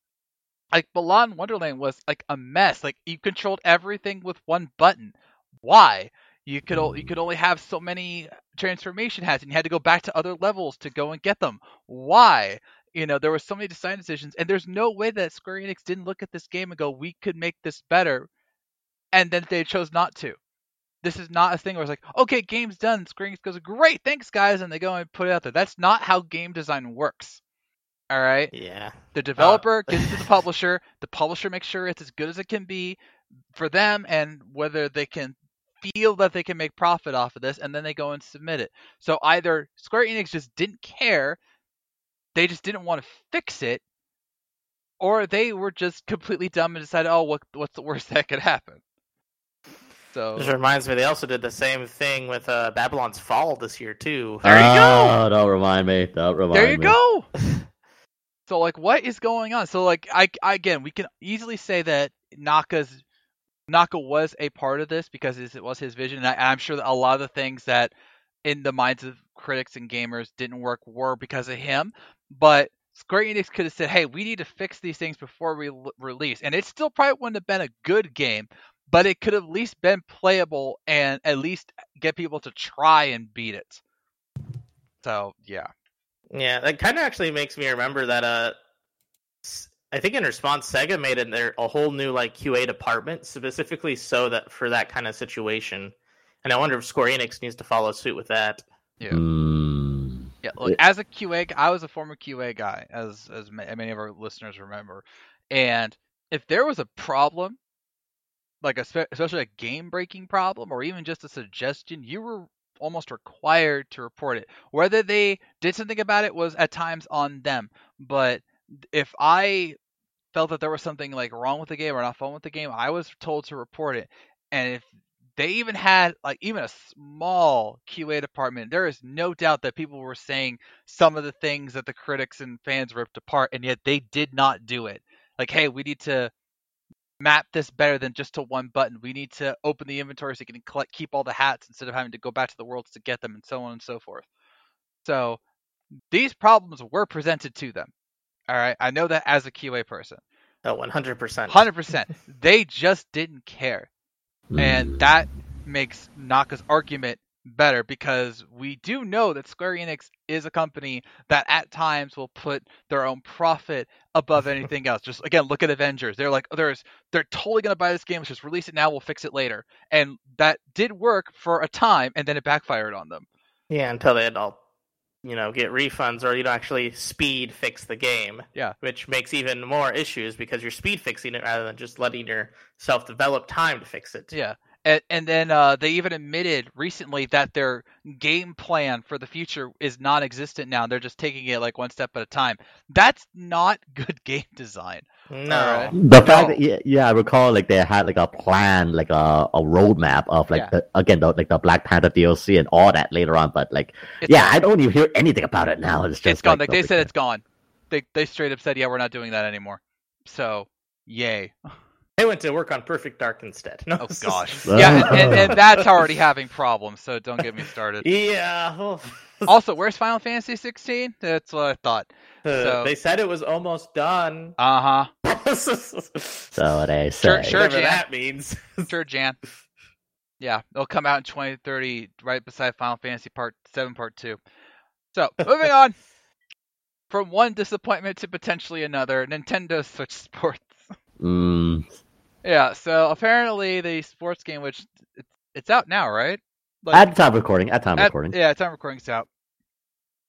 like Balan Wonderland was like a mess. Like you controlled everything with one button. Why? You could o- you could only have so many transformation hats, and you had to go back to other levels to go and get them. Why? You know, there were so many design decisions, and there's no way that Square Enix didn't look at this game and go, "We could make this better," and then they chose not to. This is not a thing where it's like, "Okay, game's done." Square Enix goes, "Great, thanks, guys," and they go and put it out there. That's not how game design works. All right. yeah. The uh, developer gives it to the publisher. The publisher makes sure it's as good as it can be for them and whether they can feel that they can make profit off of this, and then they go and submit it. So either Square Enix just didn't care, they just didn't want to fix it, or they were just completely dumb and decided, oh, what, what's the worst that could happen? So This reminds me, they also did the same thing with uh, Babylon's Fall this year too. There you go. Oh, don't remind me. Don't remind me. there you me. go. so like, what is going on? So like, I, I again, we can easily say that Naka's Naka was a part of this because it was his vision, and I, I'm sure that a lot of the things that in the minds of critics and gamers didn't work were because of him. But Square Enix could have said, "Hey, we need to fix these things before we l- release," and it still probably wouldn't have been a good game, but it could have at least been playable and at least get people to try and beat it. So yeah, Yeah, that kind of actually makes me remember that. Uh, I think in response, Sega made it there a whole new like QA department specifically so that for that kind of situation. And I wonder if Square Enix needs to follow suit with that. Yeah. Mm, Yeah, look, as a QA, I was a former QA guy, as as many of our listeners remember. And if there was a problem, like a, spe- especially a game breaking problem, or even just a suggestion, you were almost required to report it. Whether they did something about it was at times on them. But if I felt that there was something like wrong with the game or not fun with the game, I was told to report it. And if they even had like even a small QA department, there is no doubt that people were saying some of the things that the critics and fans ripped apart, and yet they did not do it. Like, hey, we need to map this better than just to one button. We need to open the inventory so you can collect, keep all the hats instead of having to go back to the worlds to get them, and so on and so forth. So these problems were presented to them. All right, I know that as a QA person, Oh, one hundred percent. hundred percent. They just didn't care mm. and that makes Naka's argument better because we do know that Square Enix is a company that at times will put their own profit above anything else. Just again, look at Avengers. They're like, there's they're totally gonna buy this game. Let's just release it now. We'll fix it later. And that did work for a time, and then it backfired on them. Yeah, until they had all, you know, get refunds or you know actually speed fix the game. Yeah. which makes even more issues because you're speed fixing it rather than just letting your self develop time to fix it. Yeah. And, and then uh, they even admitted recently that their game plan for the future is non-existent now. They're just taking it like one step at a time. That's not good game design. No, Alright. The fact that yeah, yeah, I recall like they had like a plan, like a, a roadmap of like Yeah. the, again the, like the Black Panther DLC and all that later on, but like It's yeah, gone. I don't even hear anything about it now. It's just it's gone. Like, like, they said, it's gone. They they straight up said, yeah, we're not doing that anymore. So, yay. they went to work on Perfect Dark instead. No, Oh gosh. Yeah, and, and, and that's already having problems. So don't get me started. yeah. well, Also, where's Final Fantasy 16? That's what I thought. uh, So- they said it was almost done. Uh huh. so they Sure, say. sure. Whatever Jan. that means. Sure, Jan. Yeah, it'll come out in 2030, right beside Final Fantasy Part 7, Part 2. So, moving on. From one disappointment to potentially another, Nintendo Switch Sports. Mm, Yeah, so apparently the sports game, which it's, out now, right? Like, at time recording, at time at- recording. Yeah, time recording it's out.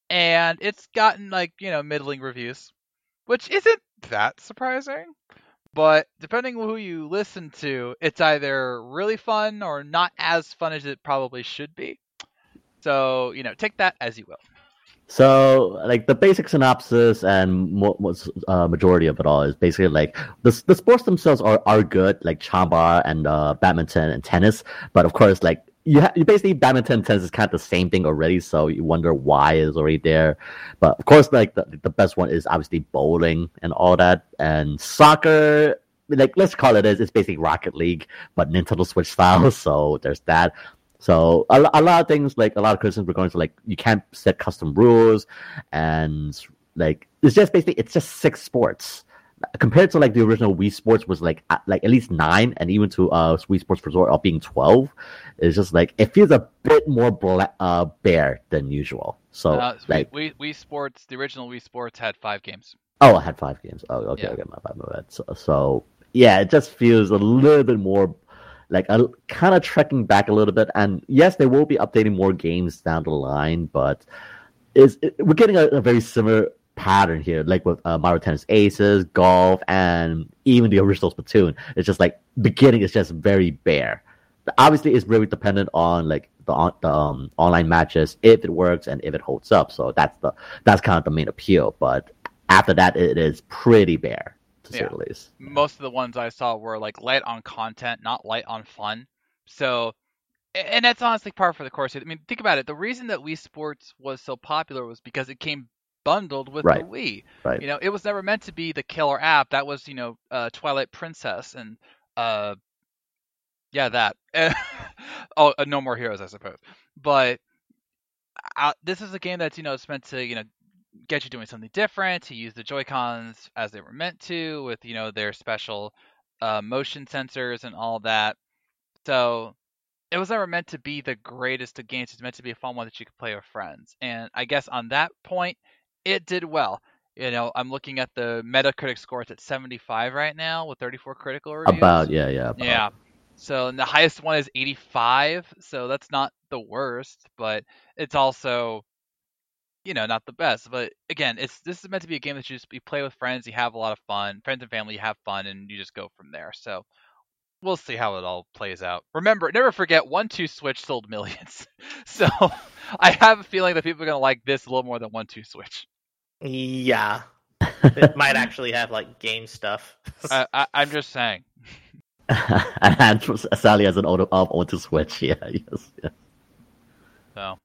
And it's gotten like, you know, middling reviews, which isn't that surprising. But depending on who you listen to, it's either really fun or not as fun as it probably should be. So, you know, take that as you will. So, like the basic synopsis and mo- most uh, majority of it all is basically like the the sports themselves are, are good, like chamba and uh, badminton and tennis. But of course, like you ha- you basically badminton tennis is kind of the same thing already. So you wonder why it's already there. But of course, like the the best one is obviously bowling and all that, and soccer. Like let's call it as it's basically Rocket League, but Nintendo Switch style. So there's that. So a, a lot of things, like a lot of criticisms were going to like you can't set custom rules, and like it's just basically it's just six sports compared to like the original Wii Sports was like at, like at least nine, and even to uh Wii Sports Resort of being twelve. It's just like it feels a bit more bla- uh bare than usual. So Uh, like Wii, Wii Sports, the original Wii Sports had five games. oh, I had five games. Oh, okay, Yeah. okay, my bad, my bad. So, so yeah, it just feels a little bit more like a kind of trekking back a little bit. And yes, they will be updating more games down the line, but is it, we're getting a, a very similar pattern here, like with uh, Mario Tennis Aces, golf, and even the original Splatoon. It's just like beginning is just very bare. Obviously, it's really dependent on like the, on, the um, online matches if it works and if it holds up. So that's the that's kind of the main appeal. But after that, it is pretty bare to say the least. most of the ones I saw were like light on content, not light on fun. So, and that's honestly par for the course. I mean, think about it. The reason that Wii Sports was so popular was because it came bundled with Right. the Wii. Right. You know, it was never meant to be the killer app. That was, you know, uh, Twilight Princess and, uh, yeah, that. oh, uh, No More Heroes, I suppose. But uh, this is a game that's you know it's meant to you know get you doing something different to use the joy cons as they were meant to with you know their special uh, motion sensors and all that so it was never meant to be the greatest of games it's meant to be a fun one that you could play with friends and i guess on that point it did well you know i'm looking at the metacritic score it's at 75 right now with 34 critical reviews About yeah, yeah. About. yeah. So and the highest one is 85. So that's not the worst, but it's also, you know, not the best. But again, it's this is meant to be a game that you just you play with friends, you have a lot of fun, friends and family, you have fun, and you just go from there. So we'll see how it all plays out. Remember, never forget, one two switch sold millions. so I have a feeling that people are gonna like this a little more than one two switch. Yeah, it might actually have like game stuff. I, I, I'm just saying. and Sally has an auto up onto Switch. Yeah, yes, yes. So,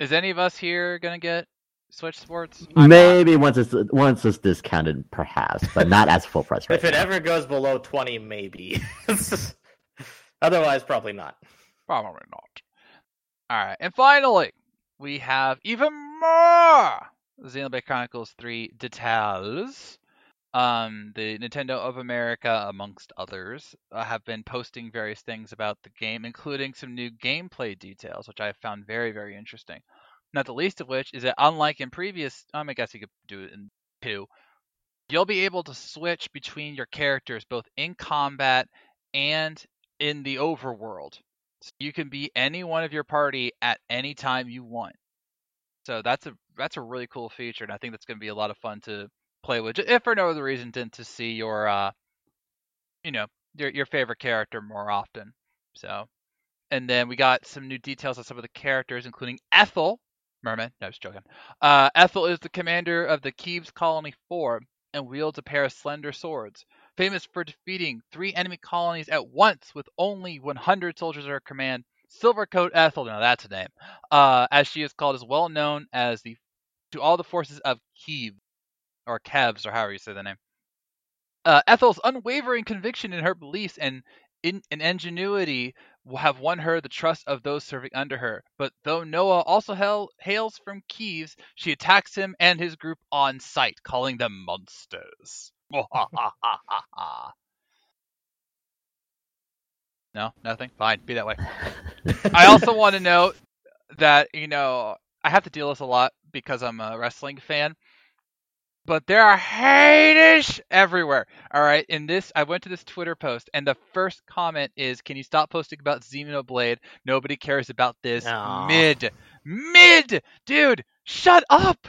is any of us here gonna get Switch Sports? I'm not. Maybe once it's once it's discounted, perhaps, but not as full price right if it now. ever goes below twenty, maybe. Otherwise, probably not. Probably not. All right, and finally, we have even more Xenoblade Chronicles 3 details. Um, the Nintendo of America, amongst others, uh, have been posting various things about the game, including some new gameplay details, which I have found very, very interesting. Not the least of which is that, unlike in previous, um, I guess you could do it in two, you'll be able to switch between your characters both in combat and in the overworld. So you can be any one of your party at any time you want. So that's a that's a really cool feature, and I think that's going to be a lot of fun to play with, if for no other reason than to see your, uh, you know, your your favorite character more often. So, and then we got some new details on some of the characters, including Ethel, merman. No, just joking. Uh, Ethel is the commander of the Keves Colony Four and wields a pair of slender swords famous for defeating three enemy colonies at once with only 100 soldiers at her command. Silvercoat Ethel, now that's a name, uh, as she is called, is well known as the to all the forces of Kiev, or Kevs, or however you say the name. Uh, Ethel's unwavering conviction in her beliefs and in, and ingenuity have won her the trust of those serving under her. But though Noah also hail, hails from Kiev, she attacks him and his group on sight, calling them monsters. no, nothing. Fine, be that way. I also want to note that you know I have to deal with this a lot because I'm a wrestling fan. But there are haters everywhere. All right. In this, I went to this Twitter post, and the first comment is, "Can you stop posting about Xenoblade? Nobody cares about this Aw. mid, mid, dude. Shut up.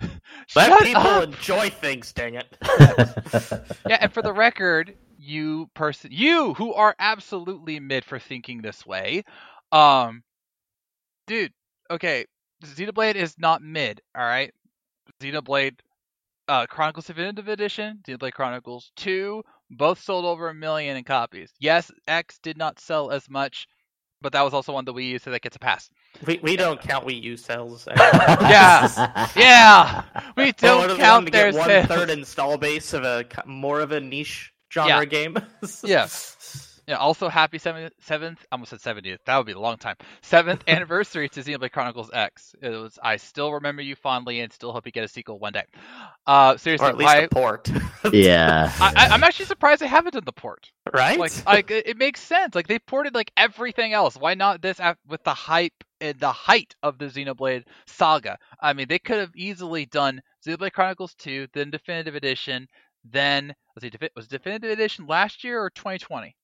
Let Shut people up. enjoy things. Dang it. yeah, and for the record, you person, you who are absolutely mid for thinking this way, um, dude, okay, Xenoblade is not mid, all right. Xenoblade, uh, Chronicles Definitive Edition, Xenoblade Chronicles Two, both sold over a million in copies. Yes, X did not sell as much, but that was also one that we used, so that gets a pass. We, we don't count Wii U sales. Yeah. Yeah, we don't what are they count wanting to their get one sales. third install base of a more of a niche genre Yeah. game. Yeah. Yeah, also happy seventh, seventh, I almost said 70th. That would be a long time. Seventh anniversary to Xenoblade Chronicles X. It was. I still remember you fondly, and still hope you get a sequel one day. Uh, or seriously, at least why? a port. yeah. I, I, I'm actually surprised they haven't done the port. right? Like, like it, it makes sense. Like they ported like everything else. Why not this af- with the hype and the height of the Xenoblade saga? I mean, they could have easily done Xenoblade Chronicles 2, then Definitive Edition, then let's see, Defi- was Definitive Edition last year or 2020?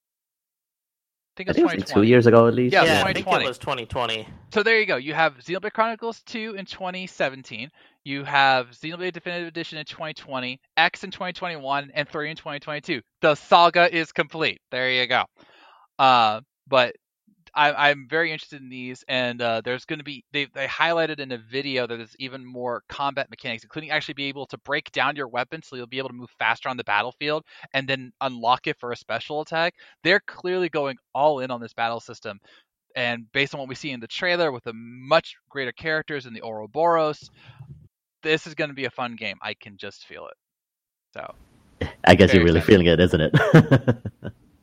I think it was think it was like 2020. two years ago at least. Yeah, yeah, I think it was 2020. So there you go. You have Xenoblade Chronicles 2 in 2017. You have Xenoblade Definitive Edition in 2020, X in 2021, and 3 in 2022. The saga is complete. There you go. Uh, but I, I'm very interested in these, and uh, there's going to be they, they highlighted in a video that there's even more combat mechanics, including actually be able to break down your weapon, so you'll be able to move faster on the battlefield, and then unlock it for a special attack. They're clearly going all in on this battle system, and based on what we see in the trailer, with the much greater characters in the Ouroboros, this is going to be a fun game. I can just feel it. So. I guess you're really excited. feeling it, isn't it?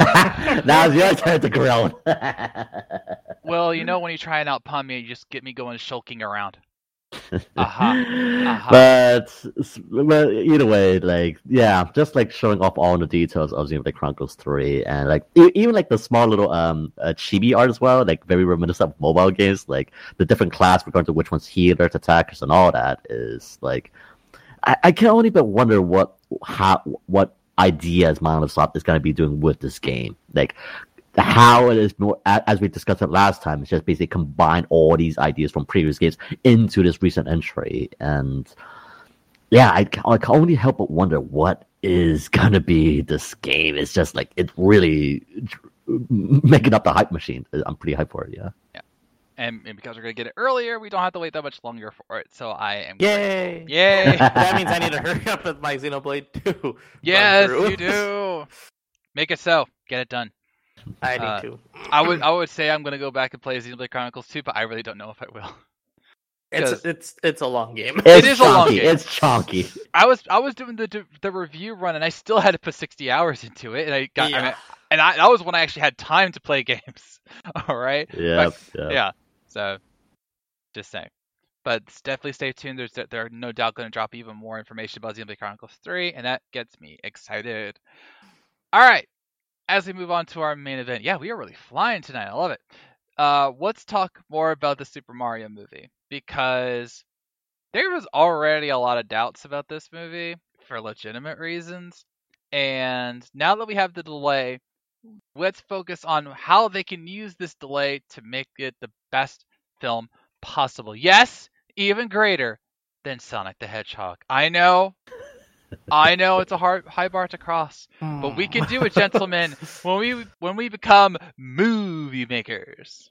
Now's your turn to groan. well, you know, when you try and outpun me, you just get me going shulking around. Uh-huh. Uh-huh. But but either way, like yeah, just like showing off all the details of Xenoblade Chronicles Three, and like even like the small little um uh, chibi art as well, like very reminiscent of mobile games, like the different class regarding to which one's healers, attackers, and all that is like I, I can only but wonder what how what ideas Monolith Soft is going to be doing with this game, like how it is more as we discussed it last time. It's just basically combine all these ideas from previous games into this recent entry, and yeah, I, I can only help but wonder what is gonna be this game. It's just like it's really making up the hype machine. I'm pretty hyped for it. Yeah. Yeah. And, and because we're gonna get it earlier, we don't have to wait that much longer for it. So I am. Yay! Grateful. Yay! that means I need to hurry up with my Xenoblade 2. Yes, you do. Make it so. Get it done. I need Uh, to. I would I would say I'm gonna go back and play Xenoblade Chronicles 2, but I really don't know if I will. It's 'cause- it's it's a long game. It's is a long game. It's chunky. I was I was doing the the review run and I still had to put 60 hours into it, and I got I mean, and I that was when I actually had time to play games. All right. Yeah. yeah. yeah. So, just saying. But definitely stay tuned. There's they're no doubt going to drop even more information about Xenoblade Chronicles 3, and that gets me excited. All right, as we move on to our main event, yeah, we are really flying tonight. I love it. Uh, let's talk more about the Super Mario movie because there was already a lot of doubts about this movie for legitimate reasons, and now that we have the delay, let's focus on how they can use this delay to make it the best film possible. Yes, even greater than Sonic the Hedgehog. I know. I know it's a hard high bar to cross, but we can do it, gentlemen, when we when we become movie makers.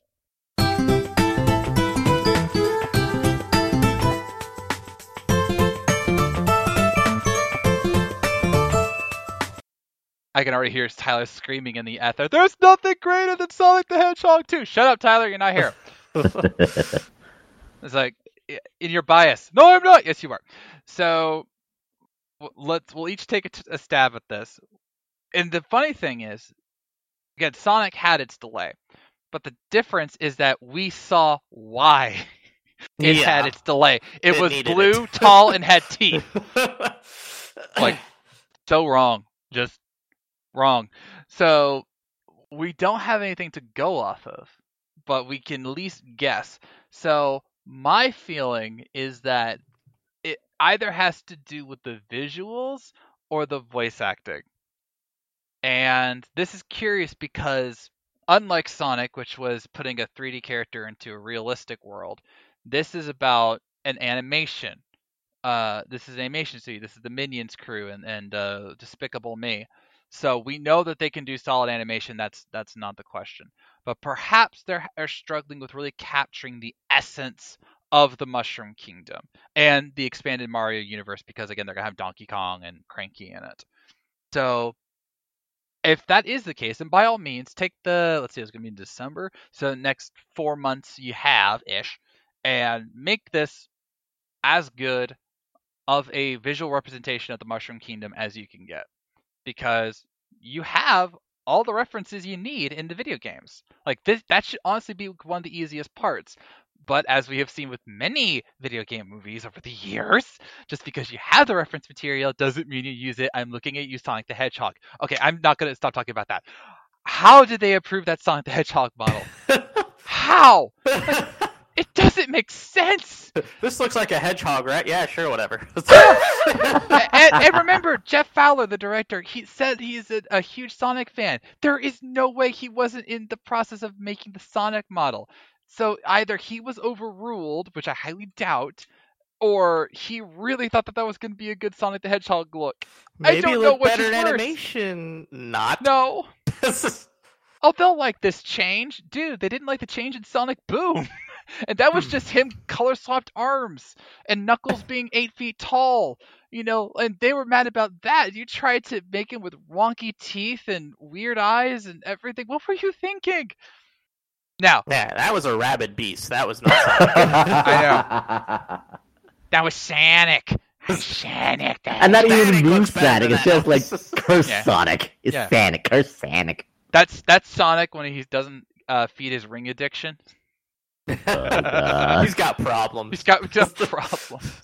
I can already hear Tyler screaming in the ether. There's nothing greater than Sonic the Hedgehog 2. Shut up, Tyler. You're not here. It's like i- in your bias. No, I'm not. Yes, you are. So let's we'll each take a, t- a stab at this. And the funny thing is, again, Sonic had its delay, but the difference is that we saw why it Yeah. had its delay. It, It was blue, it. tall, and had teeth. Like, so wrong. Just wrong. So we don't have anything to go off of, but we can at least guess. So my feeling is that it either has to do with the visuals or the voice acting. And this is curious because unlike Sonic, which was putting a 3D character into a realistic world, this is about an animation. Uh, this is an animation studio. This is the Minions crew and and uh, Despicable Me. So we know that they can do solid animation. That's that's not the question. But perhaps they're, are struggling with really capturing the essence of the Mushroom Kingdom and the expanded Mario universe because again they're gonna have Donkey Kong and Cranky in it. So if that is the case, then by all means take the let's see, it's gonna be in December, so next four months you have ish, and make this as good of a visual representation of the Mushroom Kingdom as you can get. Because you have all the references you need in the video games. Like this that should honestly be one of the easiest parts. But as we have seen with many video game movies over the years, just because you have the reference material doesn't mean you use it. I'm looking at you, Sonic the Hedgehog. Okay, I'm not gonna stop talking about that. How did they approve that Sonic the Hedgehog model? How? It doesn't make sense. this looks like a hedgehog, right? Yeah, sure, whatever. and, and remember, Jeff Fowler, the director, he said he's a, a huge Sonic fan. There is no way he wasn't in the process of making the Sonic model. So either he was overruled, which I highly doubt, or he really thought that that was going to be a good Sonic the Hedgehog look. I Maybe don't know which better is animation. Not. No. Oh, they'll like this change. Dude, they didn't like the change in Sonic Boom. And that was just him color swapped arms and Knuckles being eight feet tall. You know, and they were mad about that. You tried to make him with wonky teeth and weird eyes and everything. What were you thinking? Now, Yeah, that was a rabid beast. That was not. I know. that was Sonic. Sonic. and not even Sonic move Sonic. It's just like that. curse Yeah. Sonic. It's Yeah. Sonic. Curse Sonic. That's that's Sonic when he doesn't uh, feed his ring addiction. God. He's got problems. He's got just problems.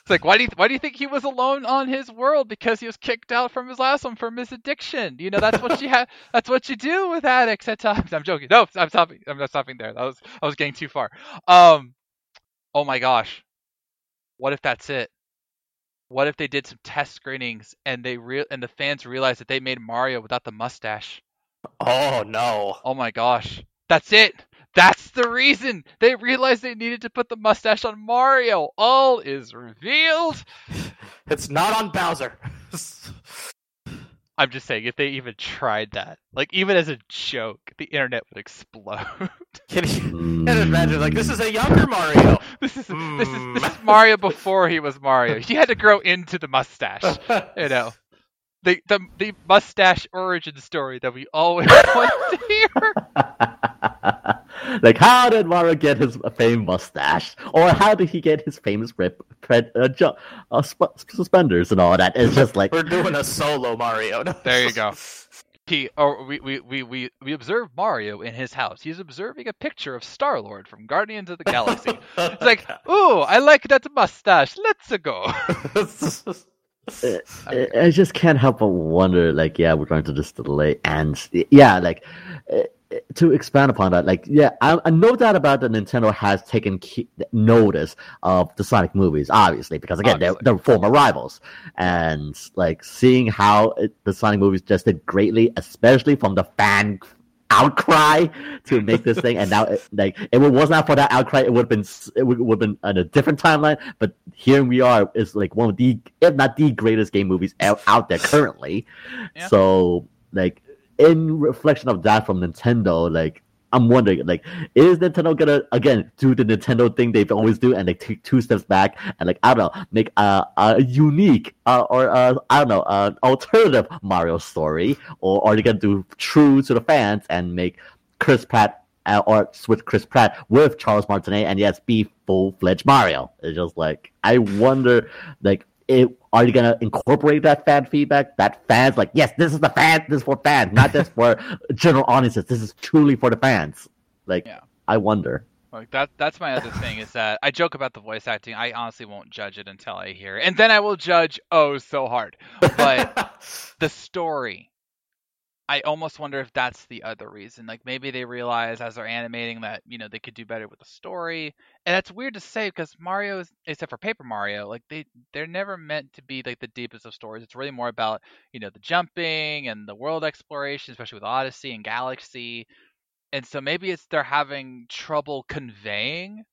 It's like why do you why do you think he was alone on his world? Because he was kicked out from his last one from his addiction. You know that's what you have. That's what you do with addicts at times. I'm joking. No, I'm stopping. I'm not stopping there. That was I was getting too far. Um, oh my gosh, what if that's it? What if they did some test screenings and they real and the fans realized that they made Mario without the mustache? Oh no. Oh my gosh, that's it. That's the reason they realized they needed to put the mustache on Mario. All is revealed. It's not on Bowser. I'm just saying, if they even tried that, like even as a joke, the internet would explode. Can you Mm. can imagine? Like this is a younger Mario. this is this is this Mm. is Mario before he was Mario. He had to grow into the mustache. You know, the the the mustache origin story that we always want to hear. like, how did Mario get his famous mustache, or how did he get his famous rip, pred, uh, ju- uh, sp- suspenders and all that? It's just like, We're doing a solo Mario. There you go. He or we we, we, we we observe Mario in his house. He's observing a picture of Star Lord from Guardians of the Galaxy. It's like, ooh, I like that mustache. Let's go. I, I just can't help but wonder, like, yeah, we're going to just delay, and yeah, like, uh, to expand upon that, like, yeah, I, I know that about that Nintendo has taken key, notice of the Sonic movies, obviously, because again, they're, they're former rivals, and like seeing how it, the Sonic movies just did greatly, especially from the fan outcry to make this thing, and now it, like if it was not for that outcry, it would have been it would, would have been on a different timeline. But here we are, is like one of the if not the greatest game movies out, out there currently. Yeah. So like in reflection of that from Nintendo, like. I'm wondering, like, is Nintendo gonna again do the Nintendo thing they've always do, and like take two steps back and like I don't know, make a, a unique uh, or uh, I don't know, an alternative Mario story, or are they gonna do true to the fans and make Chris Pratt uh, or switch Chris Pratt with Charles Martinet and yes, be full fledged Mario? It's just like I wonder, like. It, are you gonna incorporate that fan feedback? That fans like, yes, this is the fans. This is for fans, not just for general audiences. This is truly for the fans. Like, Yeah. I wonder. Like that that's my other thing is that I joke about the voice acting. I honestly won't judge it until I hear it. And then I will judge oh so hard. But the story I almost wonder if that's the other reason. Like maybe they realize as they're animating that, you know, they could do better with the story. And that's weird to say because Mario's except for Paper Mario, like they they're never meant to be like the deepest of stories. It's really more about, you know, the jumping and the world exploration, especially with Odyssey and Galaxy. And so maybe it's they're having trouble conveying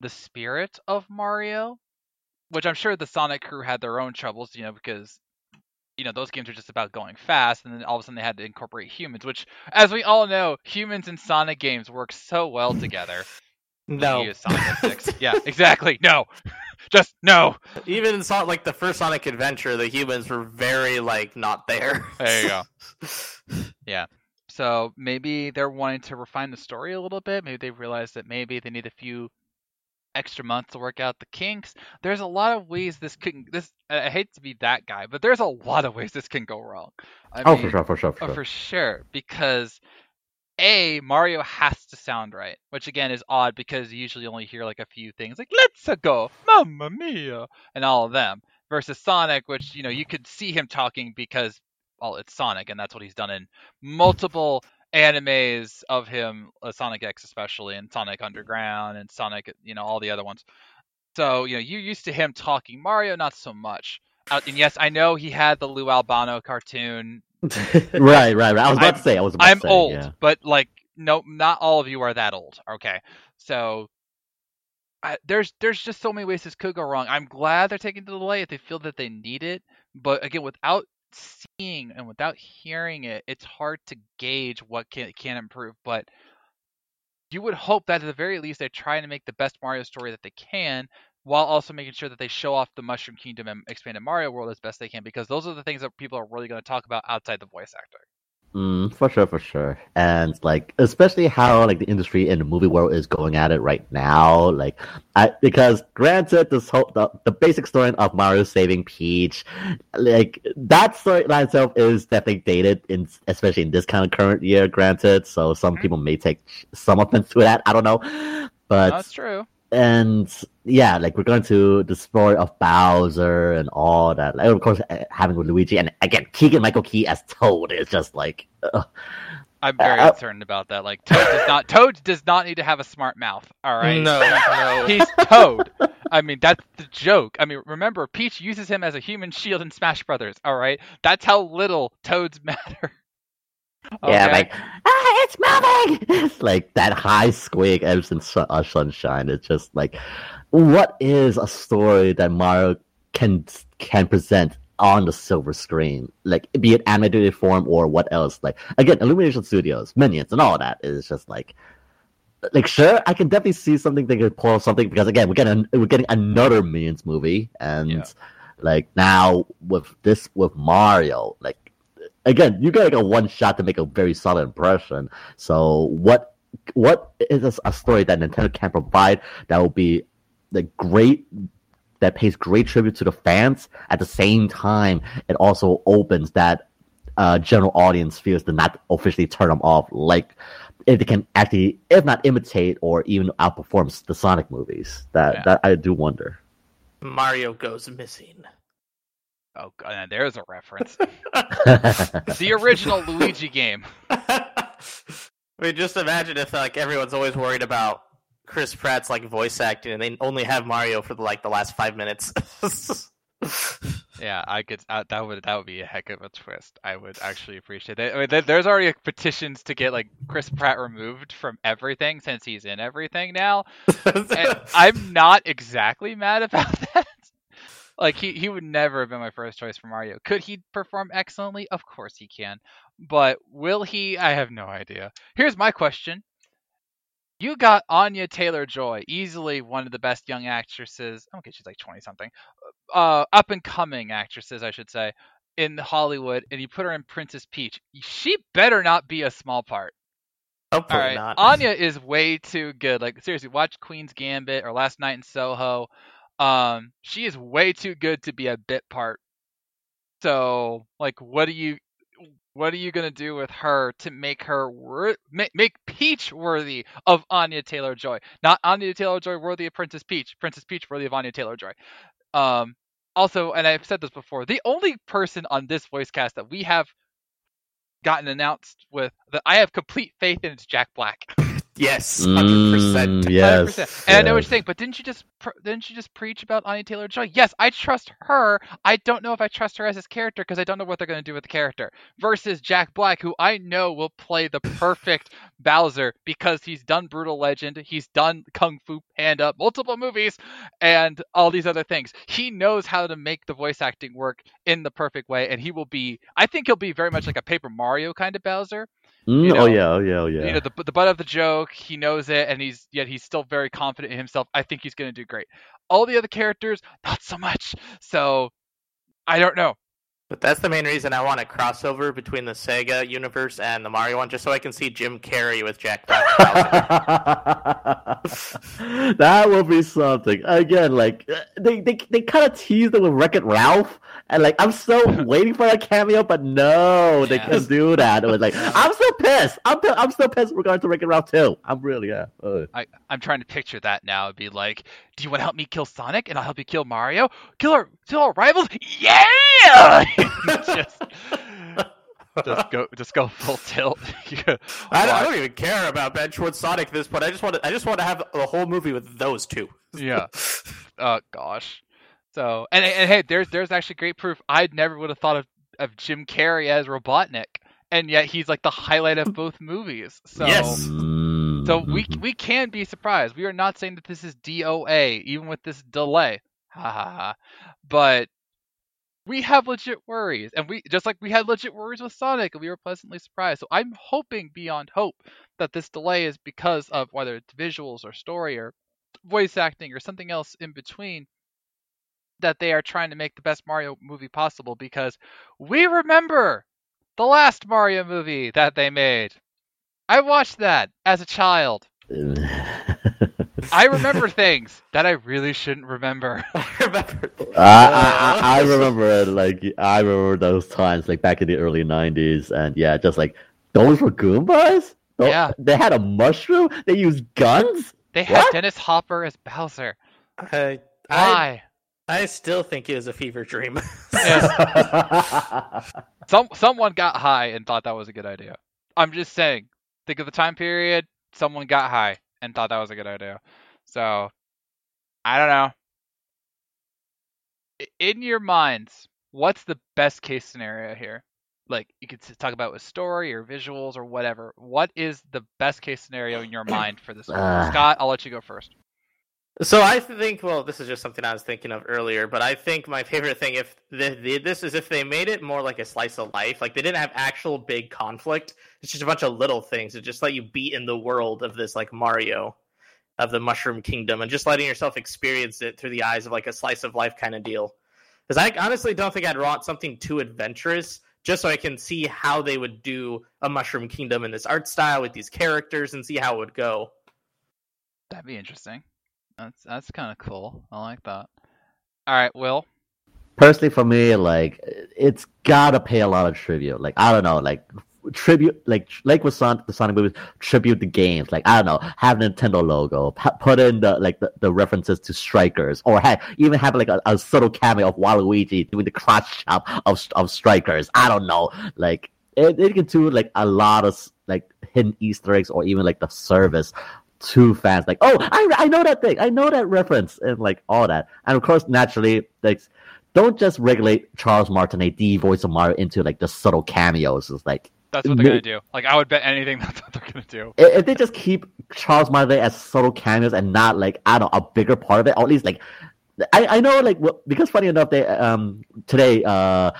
the spirit of Mario, which I'm sure the Sonic crew had their own troubles, you know, because you know those games are just about going fast, and then all of a sudden they had to incorporate humans, which, as we all know, humans and Sonic games work so well together. no. You use Sonic yeah, exactly. No, just no. Even in Sonic, like the first Sonic Adventure, the humans were very like not there. There you go. Yeah. So maybe they're wanting to refine the story a little bit. Maybe they realized that maybe they need a few extra months to work out the kinks. There's a lot of ways this can this I I hate to be that guy, but there's a lot of ways this can go wrong. I oh, mean, for sure, for sure, for oh, sure. for sure, because a Mario has to sound right, which again is odd because you usually only hear like a few things like "Let's go, Mamma Mia" and all of them, versus Sonic, which you know you could see him talking because well it's Sonic and that's what he's done in multiple animes of him, uh, Sonic X especially, and Sonic Underground and Sonic, you know all the other ones. So you know you're used to him talking. Mario not so much. Uh, and yes, I know he had the Lou Albano cartoon right, right, right. I was about I'm- to say. I was about I'm to say, old, Yeah. but like no, not all of you are that old. Okay, so I, there's there's just so many ways this could go wrong. I'm glad they're taking the delay if they feel that they need it, but again, without seeing and without hearing it, it's hard to gauge what can can improve. But you would hope that at the very least they're trying to make the best Mario story that they can, while also making sure that they show off the Mushroom Kingdom and expanded Mario World as best they can, because those are the things that people are really going to talk about outside the voice actor. Mm, for sure, for sure, and like especially how like the industry and the movie world is going at it right now. Like, I because granted, this whole the, the basic story of Mario saving Peach, like that storyline itself is definitely dated in especially in this kind of current year. Granted, so some Mhm. people may take some offense to that. I don't know, but That's true. And yeah, like we're going to the story of Bowser and all that. Like, of course, uh, having with Luigi and again Keegan Michael Key as Toad is just like ugh. I'm very Uh, concerned about that. Like Toad does not Toad does not need to have a smart mouth. All right. No, no. He's Toad. I mean, that's the joke. I mean, remember, Peach uses him as a human shield in Smash Brothers. All right, that's how little Toads matter. Yeah, Okay? like ah, it's moving. It's like that high squeak since Sun- uh, Sunshine. It's just like, what is a story that Mario can can present on the silver screen? Like, be it animated form or what else? Like, again, Illumination Studios, Minions, and all that is just like. Like sure, I can definitely see something they could pull something because again, we're getting we're getting another Minions movie, and Yeah. like now with this with Mario, like again, you gotta a one shot to make a very solid impression. So what what is a story that Nintendo can provide that will be the great that pays great tribute to the fans at the same time it also opens that uh, general audience feels to not officially turn them off like if they can actually if not imitate or even outperform the Sonic movies that Yeah. that I do wonder. Mario goes missing. Oh, God, there's a reference. the original Luigi game. I mean, just imagine if like everyone's always worried about Chris Pratt's like voice acting, and they only have Mario for the, like the last five minutes. Yeah, I could. Uh, that would that would be a heck of a twist. I would actually appreciate it. I mean, there, there's already petitions to get like Chris Pratt removed from everything since he's in everything now. I'm not exactly mad about that. Like he, he would never have been my first choice for Mario. Could he perform excellently? Of course he can. But will he? I have no idea. Here's my question. You got Anya Taylor Joy, easily one of the best young actresses. Okay, she's like 20 something. Uh up and coming actresses, I should say, in Hollywood, and you put her in Princess Peach. She better not be a small part. Hopefully right. not. Anya is way too good. Like seriously, watch Queen's Gambit or Last Night in Soho. Um, she is way too good to be a bit part. So, like, what are you, what are you gonna do with her to make her wor- make Peach worthy of Anya Taylor Joy? Not Anya Taylor Joy worthy of Princess Peach. Princess Peach worthy of Anya Taylor Joy. Um, also, and I've said this before, the only person on this voice cast that we have gotten announced with that I have complete faith in is Jack Black. yes, hundred percent. Mm, yes, 100%. And I know what you're saying, but didn't you just didn't you just preach about Anya Taylor Joy? Yes, I trust her. I don't know if I trust her as his character because I don't know what they're going to do with the character. Versus Jack Black, who I know will play the perfect Bowser because he's done Brutal Legend, he's done Kung Fu Panda, multiple movies, and all these other things. He knows how to make the voice acting work in the perfect way, and he will be. I think he'll be very much like a Paper Mario kind of Bowser Mm, you oh yeah, oh yeah, oh yeah. you know the the butt of the joke. He knows it, and he's yet he's still very confident in himself. I think he's going to do great. All the other characters, not so much. So I don't know. But that's the main reason I want a crossover between the Sega universe and the Mario one, just so I can see Jim Carrey with Jack Black. that will be something. Again, like uh, they they, they kind of teased it with Wreck It Ralph, and like I'm still waiting for that cameo, but no, they Yeah. couldn't do that. It was like I'm still pissed. I'm pi- I'm still pissed regarding to Wreck It Ralph too. I'm really yeah. Ugh. I I'm trying to picture that now. It'd be like, do you want to help me kill Sonic, and I'll help you kill Mario? Kill our kill our rivals? Yeah! just just go just go full tilt. I, I don't even care about Ben Schwartz Sonic at this point. I just want to, I just want to have a whole movie with those two. yeah. Oh gosh. So and and hey, there's there's actually great proof. I never would have thought of of Jim Carrey as Robotnik, and yet he's like the highlight of both movies. So Yes. So we we can be surprised. We are not saying that this is DOA, even with this delay. Ha ha ha. But we have legit worries, and we just like we had legit worries with Sonic, and we were pleasantly surprised. So I'm hoping beyond hope that this delay is because of whether it's visuals or story or voice acting or something else in between that they are trying to make the best Mario movie possible because we remember the last Mario movie that they made. I watched that as a child. I remember things that I really shouldn't remember. I remember. I, I, I remember it, like I remember those times like back in the early '90s, and yeah, just like those were Goombas. Tho- Yeah. they had a mushroom. They used guns. They had What? Dennis Hopper as Bowser. I, I, Why? I still think it was a fever dream. Some someone got high and thought that was a good idea. I'm just saying. Think of the time period. Someone got high and thought that was a good idea. So, I don't know. In your minds, what's the best case scenario here? Like you could talk about with story or visuals or whatever. What is the best case scenario in your mind for this? Ah. Scott, I'll let you go first. So I think, well, this is just something I was thinking of earlier, but I think my favorite thing if this is if they made it more like a slice of life, like they didn't have actual big conflict. It's just a bunch of little things that just let you be in the world of this like Mario, of the Mushroom Kingdom, and just letting yourself experience it through the eyes of like a slice of life kind of deal. Because I honestly don't think I'd want something too adventurous, just so I can see how they would do a Mushroom Kingdom in this art style with these characters and see how it would go. That'd be interesting. That's that's kind of cool. I like that. All right, Will. Personally, for me, like it's gotta pay a lot of tribute. Like I don't know, like tribute, like like with Son- the Sonic movies, tribute the games. Like I don't know, have Nintendo logo, put in the like the, the references to Strikers, or heck, even have like a, a subtle cameo of Waluigi doing the cross chop of of Strikers. I don't know, like it, it can do like a lot of like hidden Easter eggs, or even like the service to fans. Like, oh, I I know that thing, I know that reference, and like all that, and of course, naturally, like don't just regulate Charles Martinet, the voice of Mario, into like the subtle cameos. It's like That's what they're gonna do. Like I would bet anything that's what they're gonna do. if they just keep Charles Martinet as subtle cameos and not like I don't know a bigger part of it, or at least like I, I know like because funny enough they um today uh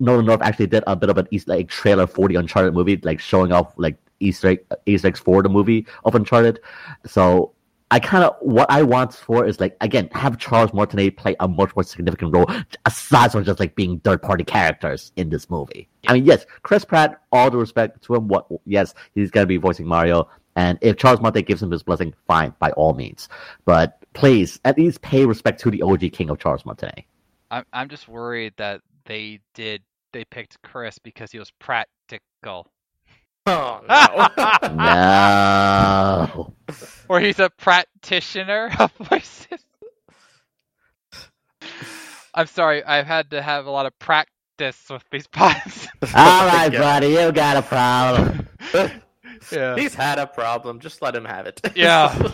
Nolan North actually did a bit of an Easter egg trailer for the Uncharted movie, like showing off like Easter egg, Easter eggs for the movie of Uncharted. So I kind of what I want for is like again have Charles Martinet play a much more significant role aside from just like being third party characters in this movie. I mean, yes, Chris Pratt, all the respect to him. What yes, he's gonna be voicing Mario, and if Charles Martinet gives him his blessing, fine by all means. But please, at least pay respect to the OG King of Charles Martinet. I'm I'm just worried that they did they picked Chris because he was practical. Oh no! No. or he's a practitioner of voices. I'm sorry, I've had to have a lot of practice with these puns. All right, Yeah. buddy, you got a problem. yeah. He's had a problem. Just let him have it. Yeah.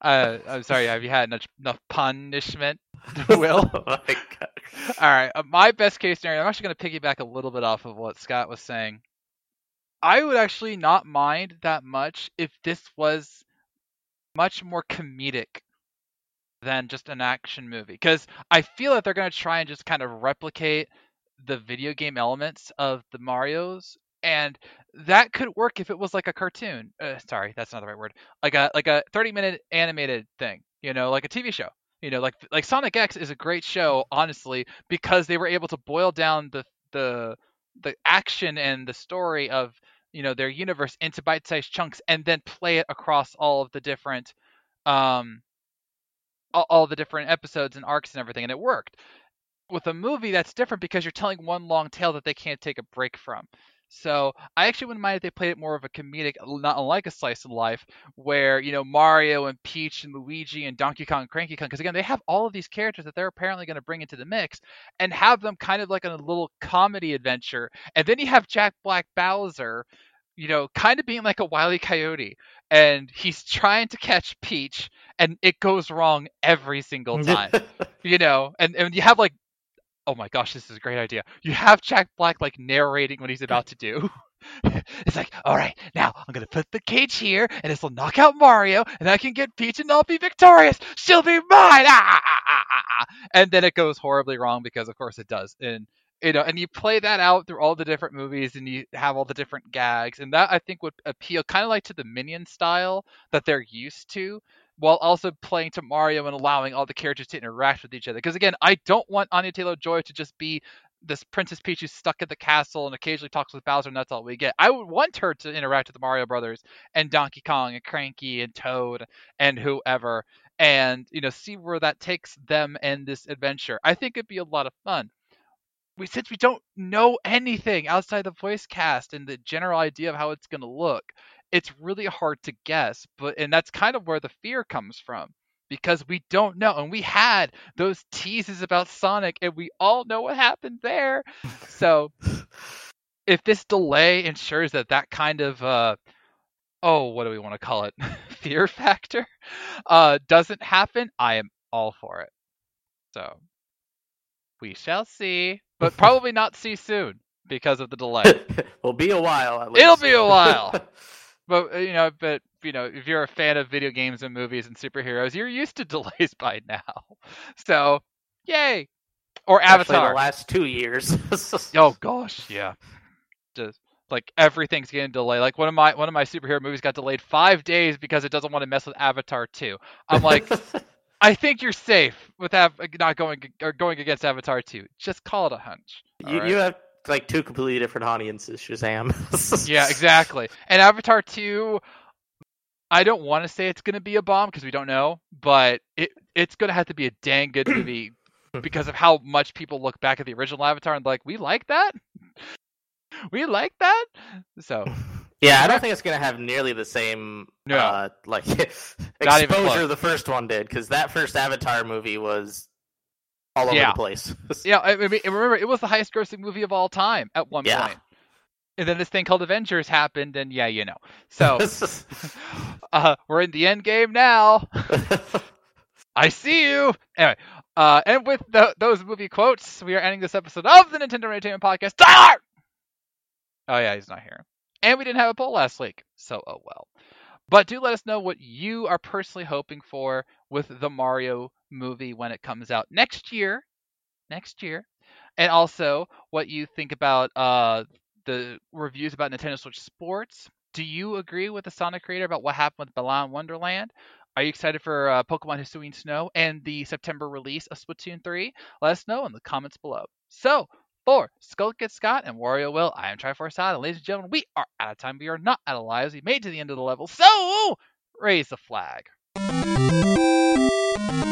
Uh, I'm sorry, have you had enough, enough punishment, Will? Oh my God. All right, uh, my best case scenario. I'm actually going to piggyback a little bit off of what Scott was saying. I would actually not mind that much if this was much more comedic than just an action movie, because I feel that they're going to try and just kind of replicate the video game elements of the Mario's, and that could work if it was like a cartoon. Uh, sorry, that's not the right word. Like a like a 30 minute animated thing, you know, like a TV show you know like like sonic x is a great show honestly because they were able to boil down the the the action and the story of you know their universe into bite-sized chunks and then play it across all of the different um all, the different episodes and arcs and everything and it worked. With a movie that's different because you're telling one long tale that they can't take a break from so I actually wouldn't mind if they played it more of a comedic, not unlike a slice of life, where you know Mario and Peach and Luigi and Donkey Kong and Cranky Kong, because again they have all of these characters that they're apparently going to bring into the mix, and have them kind of like a little comedy adventure, and then you have Jack Black Bowser, you know, kind of being like a wily coyote, and he's trying to catch Peach, and it goes wrong every single time you know, and, and you have like, oh my gosh, this is a great idea. You have Jack Black like narrating what he's about to do. it's like, all right, now I'm gonna put the cage here, and this will knock out Mario, and I can get Peach, and I'll be victorious. She'll be mine. Ah, ah, ah, ah, ah, ah. And then it goes horribly wrong because, of course, it does. And you know, and you play that out through all the different movies, and you have all the different gags, and that I think would appeal kind of like to the Minion style that they're used to while also playing to Mario and allowing all the characters to interact with each other. Because again, I don't want Anya Taylor Joy to just be this Princess Peach who's stuck in the castle and occasionally talks with Bowser, and that's all we get. I would want her to interact with the Mario Brothers and Donkey Kong and Cranky and Toad and whoever, and you know see where that takes them and this adventure. I think it'd be a lot of fun. We since we don't know anything outside the voice cast and the general idea of how it's going to look, it's really hard to guess. But and that's kind of where the fear comes from because we don't know. And we had those teases about Sonic, and we all know what happened there. So if this delay ensures that that kind of uh, oh, what do we want to call it? Fear factor uh, doesn't happen, I am all for it. So we shall see, but probably not see soon because of the delay. Will be a while at least. It'll be a while. but uh, you know, but you know, if you're a fan of video games and movies and superheroes, you're used to delays by now. So, yay! Or Actually, Avatar. the last two years. Oh gosh, yeah. Just like everything's getting delayed. Like one of my one of my superhero movies got delayed five days because it doesn't want to mess with Avatar 2. I'm like, I think you're safe with Av- not going or going against Avatar 2. Just call it a hunch. you, alright? you have like two completely different audiences, Shazam. Yeah, exactly. And Avatar 2, I don't want to say it's going to be a bomb because we don't know, but it it's going to have to be a dang good movie because of how much people look back at the original Avatar and like, we like that? We like that? So, Yeah, I don't think it's gonna have nearly the same No. uh, like exposure the first one did because that first Avatar movie was all over Yeah. the place. yeah, I, mean, remember, it was the highest grossing movie of all time at one Yeah. point. And then this thing called Avengers happened, and yeah, you know. So, uh, we're in the end game now. I see you. Anyway, uh, and with tho- those movie quotes, we are ending this episode of the Nintendo Entertainment Podcast. Tyler! Oh yeah, he's not here. And we didn't have a poll last week, so oh well. But do let us know what you are personally hoping for with the Mario movie when it comes out next year. Next year. And also what you think about uh, the reviews about Nintendo Switch Sports. Do you agree with the Sonic creator about what happened with Balan Wonderland? Are you excited for uh, Pokemon Hisuian Snow and the September release of Splatoon 3? Let us know in the comments below. So, for Skull Kid Scott and Wario Will, I am Triforce Todd, and ladies and gentlemen, we are out of time. We are not out of lives. We made it to the end of the level, so raise the flag you